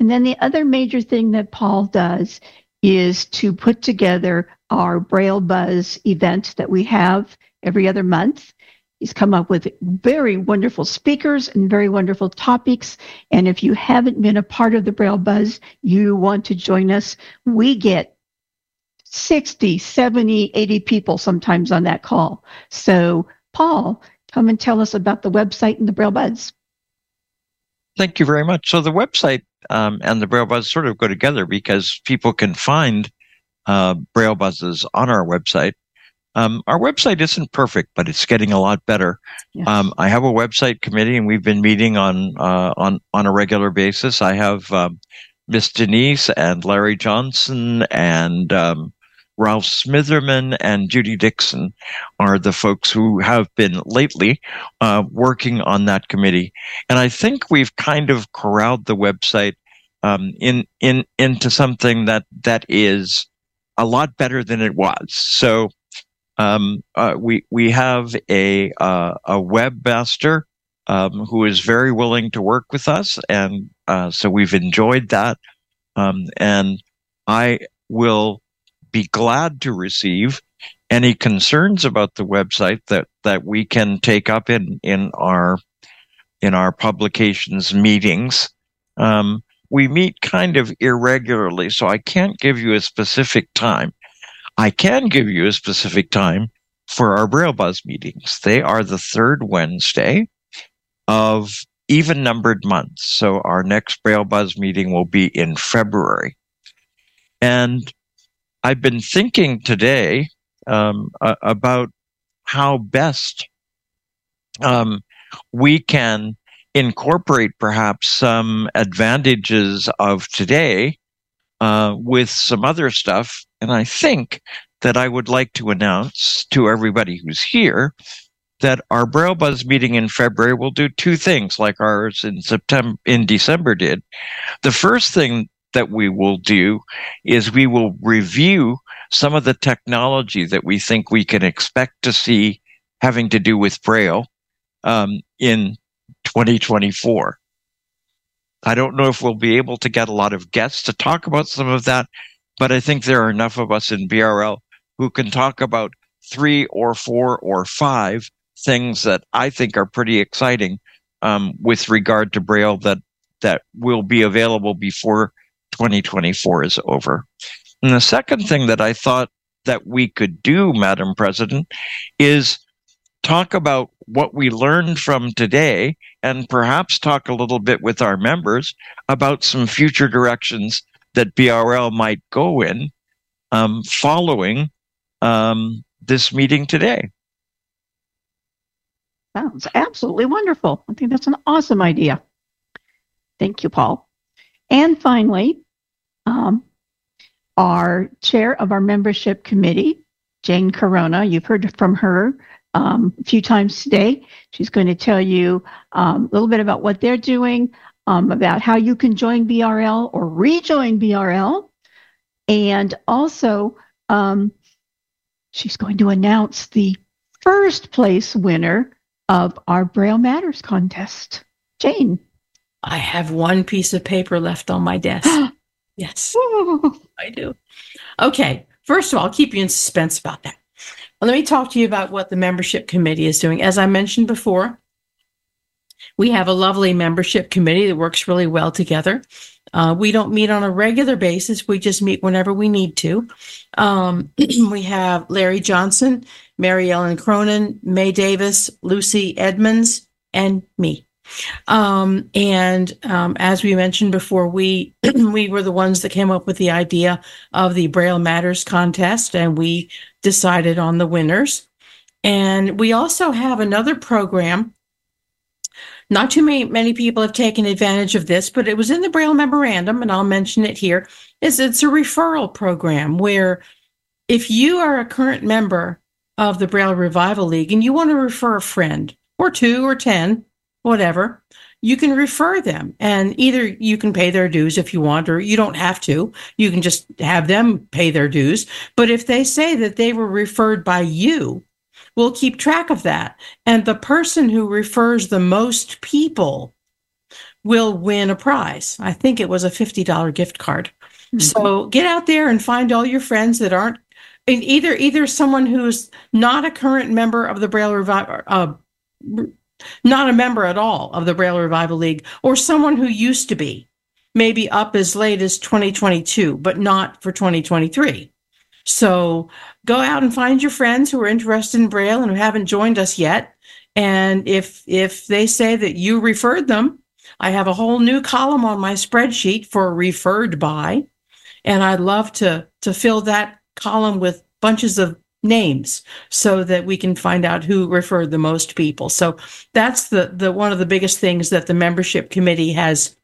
And then the other major thing that Paul does is to put together our Braille Buzz event that we have every other month. He's come up with very wonderful speakers and very wonderful topics. And if you haven't been a part of the Braille Buzz, you want to join us, we get 60, 70, 80 people sometimes on that call. So, Paul, come and tell us about the website and the Braille Buzz. Thank you very much. So, the website um, and the Braille Buzz sort of go together because people can find uh, Braille Buzzes on our website. Um, our website isn't perfect, but it's getting a lot better. Yes. Um, I have a website committee, and we've been meeting on uh, on on a regular basis. I have um, Miss Denise and Larry Johnson and um, Ralph Smitherman and Judy Dixon are the folks who have been lately uh, working on that committee. And I think we've kind of corralled the website um, in in into something that that is a lot better than it was. So um, uh, we we have a uh, a webmaster um, who is very willing to work with us, and uh, so we've enjoyed that. Um, and I will be glad to receive any concerns about the website that that we can take up in in our in our publications meetings. Um, we meet kind of irregularly, so I can't give you a specific time. I can give you a specific time for our Braille Buzz meetings. They are the third Wednesday of even numbered months. So our next Braille Buzz meeting will be in February. And I've been thinking today um, uh, about how best um, we can incorporate perhaps some advantages of today uh, with some other stuff. And I think that I would like to announce to everybody who's here that our Braille Buzz meeting in February will do two things like ours in September, in December did. The first thing that we will do is we will review some of the technology that we think we can expect to see having to do with Braille um, in 2024. I don't know if we'll be able to get a lot of guests to talk about some of that, but I think there are enough of us in BRL who can talk about three or four or five things that I think are pretty exciting um, with regard to Braille that that will be available before 2024 is over. And the second thing that I thought that we could do, Madam President, is talk about what we learned from today and perhaps talk a little bit with our members about some future directions that BRL might go in um, following um, this meeting today. Sounds absolutely wonderful. I think that's an awesome idea. Thank you, Paul. And finally, um, our chair of our membership committee, Jane Corona, you've heard from her um, a few times today. She's going to tell you um, a little bit about what they're doing, um, about how you can join BRL or rejoin BRL, and also um, she's going to announce the first place winner of our Braille Matters contest. Jane. I have one piece of paper left on my desk. yes, I do. Okay, first of all, I'll keep you in suspense about that. Well, let me talk to you about what the membership committee is doing. As I mentioned before, we have a lovely membership committee that works really well together. Uh, we don't meet on a regular basis. We just meet whenever we need to. Um, we have Larry Johnson, Mary Ellen Cronin, May Davis, Lucy Edmonds, and me. Um, and um, as we mentioned before, we we were the ones that came up with the idea of the Braille Matters contest, and we decided on the winners. And we also have another program not too many, many people have taken advantage of this, but it was in the Braille memorandum, and I'll mention it here. Is it's a referral program where if you are a current member of the Braille Revival League and you want to refer a friend or two or 10, whatever, you can refer them. And either you can pay their dues if you want, or you don't have to. You can just have them pay their dues. But if they say that they were referred by you, we'll keep track of that. And the person who refers the most people will win a prize. I think it was a $50 gift card. Mm-hmm. So get out there and find all your friends that aren't either either someone who's not a current member of the Braille Revival, uh, not a member at all of the Braille Revival League, or someone who used to be, maybe up as late as 2022, but not for 2023. So go out and find your friends who are interested in Braille and who haven't joined us yet. And if if they say that you referred them, I have a whole new column on my spreadsheet for referred by, and I'd love to to fill that column with bunches of names so that we can find out who referred the most people. So that's the the one of the biggest things that the membership committee has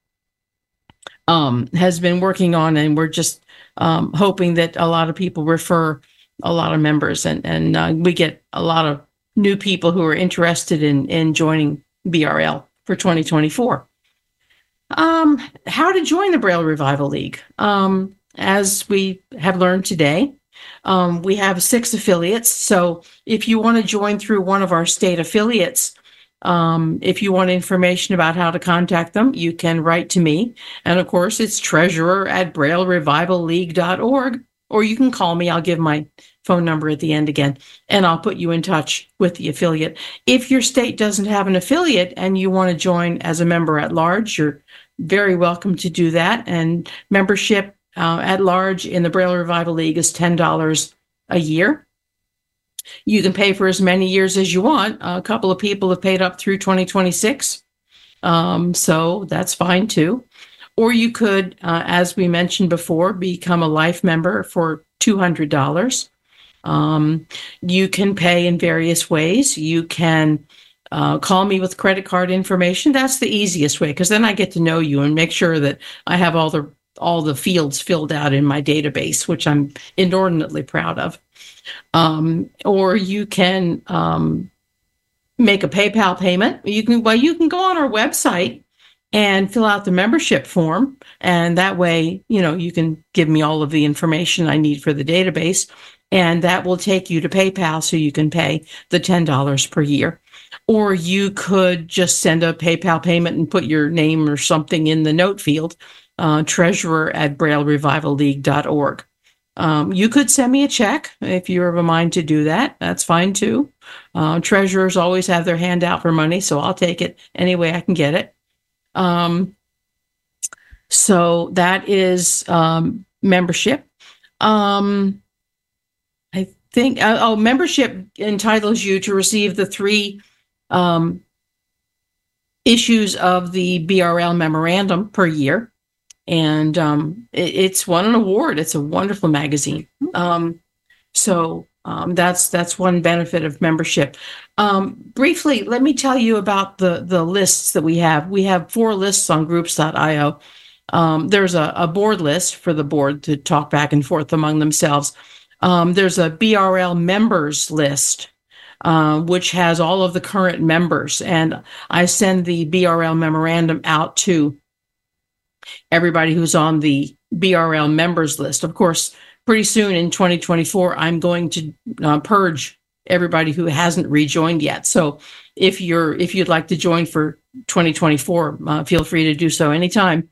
um, has been working on, and we're just um, hoping that a lot of people refer a lot of members, and and uh, we get a lot of new people who are interested in in joining BRL for 2024. Um, how to join the Braille Revival League? Um, as we have learned today, um, we have six affiliates. So if you want to join through one of our state affiliates, um, if you want information about how to contact them, you can write to me. And of course, it's treasurer at braillerevivalleague.org, or you can call me. I'll give my phone number at the end again, and I'll put you in touch with the affiliate. If your state doesn't have an affiliate and you want to join as a member at large, you're very welcome to do that. And membership uh, at large in the Braille Revival League is $10 a year. You can pay for as many years as you want. A couple of people have paid up through 2026. Um, so that's fine too. Or you could, uh, as we mentioned before, become a life member for $200. Um, you can pay in various ways. You can uh, call me with credit card information. That's the easiest way because then I get to know you and make sure that I have all the all the fields filled out in my database, which I'm inordinately proud of. Um, or you can um, make a PayPal payment. You can well, you can go on our website and fill out the membership form, and that way, you know, you can give me all of the information I need for the database, and that will take you to PayPal, so you can pay the ten dollars per year. Or you could just send a PayPal payment and put your name or something in the note field, uh, treasurer at braillerevivalleague.org. Um, you could send me a check if you're of a mind to do that. That's fine too. Uh, treasurers always have their hand out for money, so I'll take it any way I can get it. Um, so that is um, membership. Um, I think, uh, oh, membership entitles you to receive the three um, issues of the BRL memorandum per year and um, it, it's won an award. It's a wonderful magazine. Um, so um, that's that's one benefit of membership. Um, briefly, let me tell you about the the lists that we have. We have four lists on Groups.io. Um, there's a, a, board list for the board to talk back and forth among themselves. Um, there's a BRL members list. Uh, which has all of the current members, and I send the BRL memorandum out to everybody who's on the BRL members list. Of course, pretty soon in 2024, I'm going to uh, purge everybody who hasn't rejoined yet. So if you're if you'd like to join for 2024, uh, feel free to do so anytime.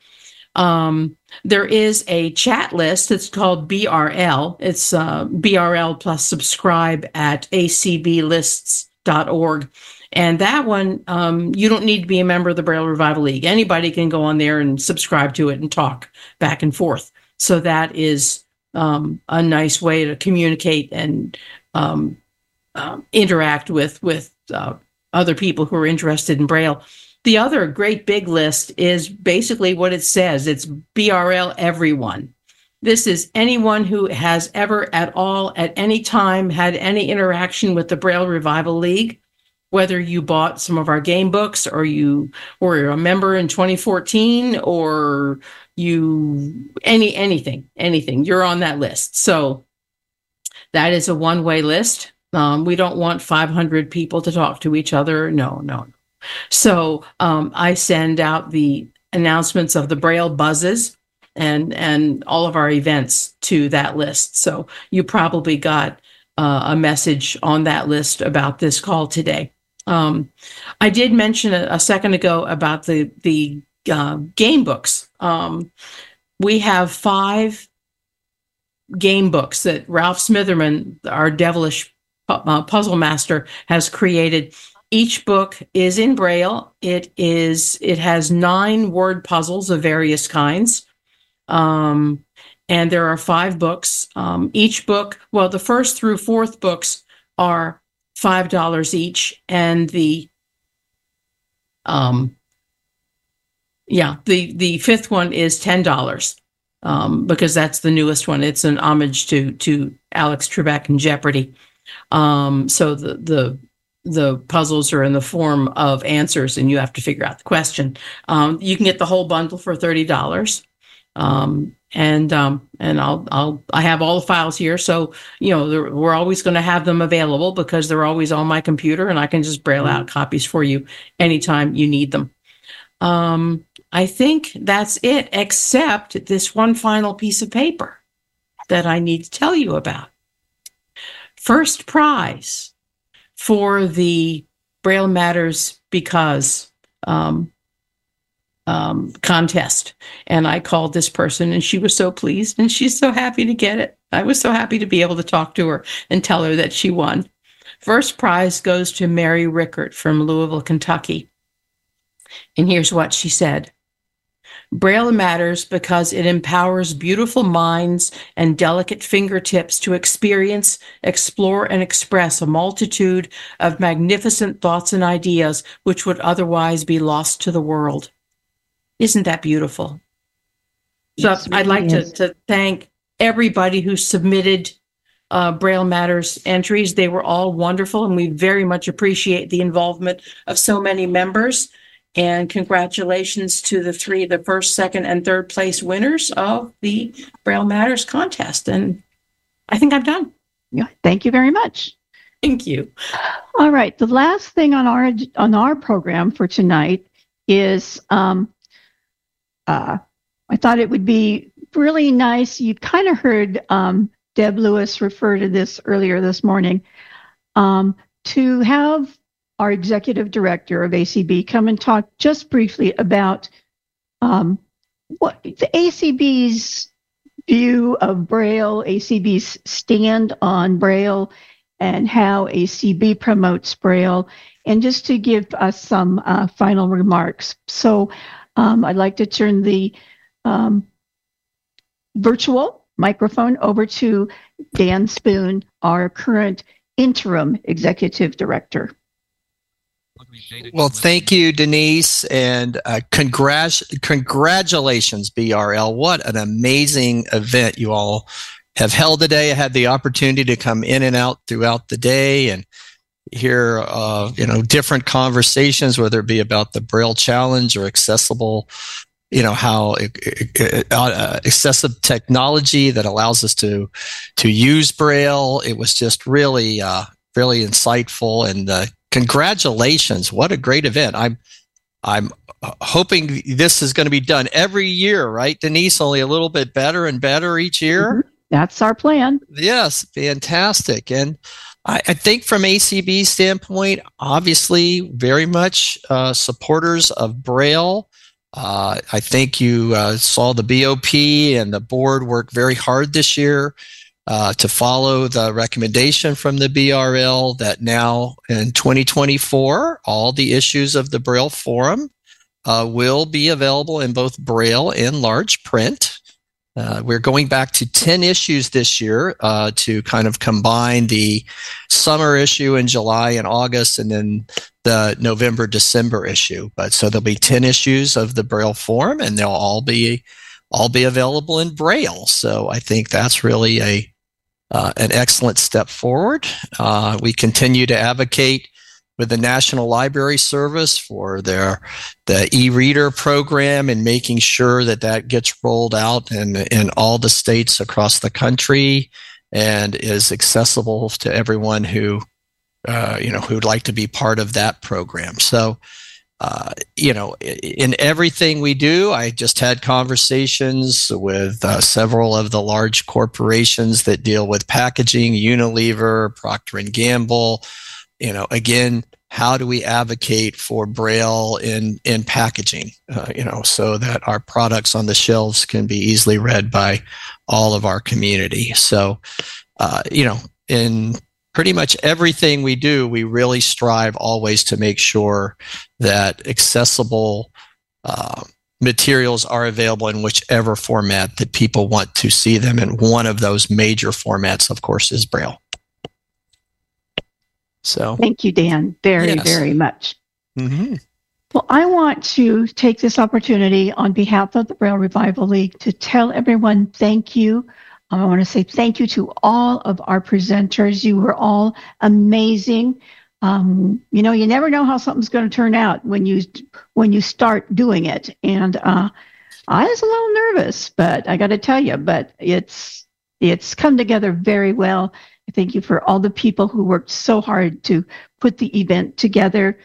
Um, there is a chat list. It's called BRL. It's uh, BRL plus subscribe at acblists.org. And that one, um, you don't need to be a member of the Braille Revival League. Anybody can go on there and subscribe to it and talk back and forth. So that is um, a nice way to communicate and um, uh, interact with with uh, other people who are interested in Braille. The other great big list is basically what it says. It's BRL everyone. This is anyone who has ever at all at any time had any interaction with the Braille Revival League whether you bought some of our game books or you were a member in 2014 or you any anything anything you're on that list. So that is a one way list. Um, we don't want 500 people to talk to each other. No no. So um, i send out the announcements of the braille buzzes and and all of our events to that list. So you probably got uh, a message on that list about this call today um, I did mention a, a, second ago about the the uh, game books. Um, we have five game books that Ralph Smitherman, our devilish uh, puzzle master, has created. Each book is in Braille. It is it has nine word puzzles of various kinds. Um, and there are five books. Um, each book, well, the first through fourth books are five dollars each, and the um, yeah, the the fifth one is ten dollars um, because that's the newest one. It's an homage to to Alex Trebek and Jeopardy. Um, so the the the puzzles are in the form of answers, and you have to figure out the question. Um, you can get the whole bundle for thirty dollars, um, and um, and I'll I'll I have all the files here, so you know we're always going to have them available because they're always on my computer, and I can just braille out copies for you anytime you need them. Um, I think that's it, except this one final piece of paper that I need to tell you about. First prize for the Braille Matters Because um, um, contest. And I called this person, and she was so pleased, and she's so happy to get it. I was so happy to be able to talk to her and tell her that she won. First prize goes to Mary Rickert from Louisville, Kentucky. And here's what she said Braille matters because it empowers beautiful minds and delicate fingertips to experience, explore, and express a multitude of magnificent thoughts and ideas which would otherwise be lost to the world. Isn't that beautiful? Yes, so I'd like to, to thank everybody who submitted uh, Braille Matters entries. They were all wonderful, and we very much appreciate the involvement of so many members. And congratulations to the three, the first, second, and third place winners of the Braille Matters contest. And I think I'm done. Yeah, thank you very much. Thank you. All right. The last thing on our on our program for tonight is um, uh, I thought it would be really nice. You kind of heard um, Deb Lewis refer to this earlier this morning um, to have our executive director of ACB, come and talk just briefly about um, what the ACB's view of Braille, ACB's stand on Braille, and how ACB promotes Braille, and just to give us some uh, final remarks. So um, I'd like to turn the um, virtual microphone over to Dan Spoone, our current interim executive director. Well, thank you, Denise, and uh, congrat- congratulations, BRL. What an amazing event you all have held today. I had the opportunity to come in and out throughout the day and hear, uh, you know, different conversations, whether it be about the Braille Challenge or accessible, you know, how uh, excessive technology that allows us to to use Braille. It was just really, uh, really insightful and uh, congratulations! What a great event! I'm I'm hoping this is going to be done every year, right, Denise? Only a little bit better and better each year. Mm-hmm. That's our plan. Yes, fantastic. And I, I think from ACB standpoint, obviously, very much uh, supporters of Braille. Uh, I think you uh, saw the BOP and the board work very hard this year uh, to follow the recommendation from the BRL that now in 2024, all the issues of the Braille Forum uh, will be available in both Braille and large print. Uh, we're going back to 10 issues this year uh, to kind of combine the summer issue in July and August and then the November December issue. But so there'll be 10 issues of the Braille Forum and they'll all be all be available in Braille. So I think that's really a uh, an excellent step forward. Uh, we continue to advocate with the National Library Service for their the e-reader program and making sure that that gets rolled out in in all the states across the country and is accessible to everyone who uh, you know who'd like to be part of that program. So uh, you know, in everything we do, I just had conversations with uh, several of the large corporations that deal with packaging, Unilever, Procter and Gamble. You know, again, how do we advocate for Braille in in packaging? Uh, you know, so that our products on the shelves can be easily read by all of our community. So, uh, you know, in pretty much everything we do, we really strive always to make sure that accessible, uh, materials are available in whichever format that people want to see them. And one of those major formats, of course, is Braille. So thank you, Dan, very, yes. very much. Mm-hmm. Well, I want to take this opportunity on behalf of the Braille Revival League to tell everyone thank you. Um, I want to say thank you to all of our presenters. You were all amazing. Um, you know, you never know how something's going to turn out when you when you start doing it. And uh, I was a little nervous, but I got to tell you, but it's it's come together very well. Thank you for all the people who worked so hard to put the event together.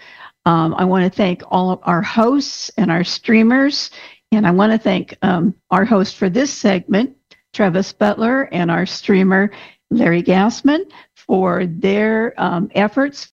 Um, I want to thank all of our hosts and our streamers. And I want to thank um, our host for this segment, Travis Butler, and our streamer, Larry Gassman, for their um, efforts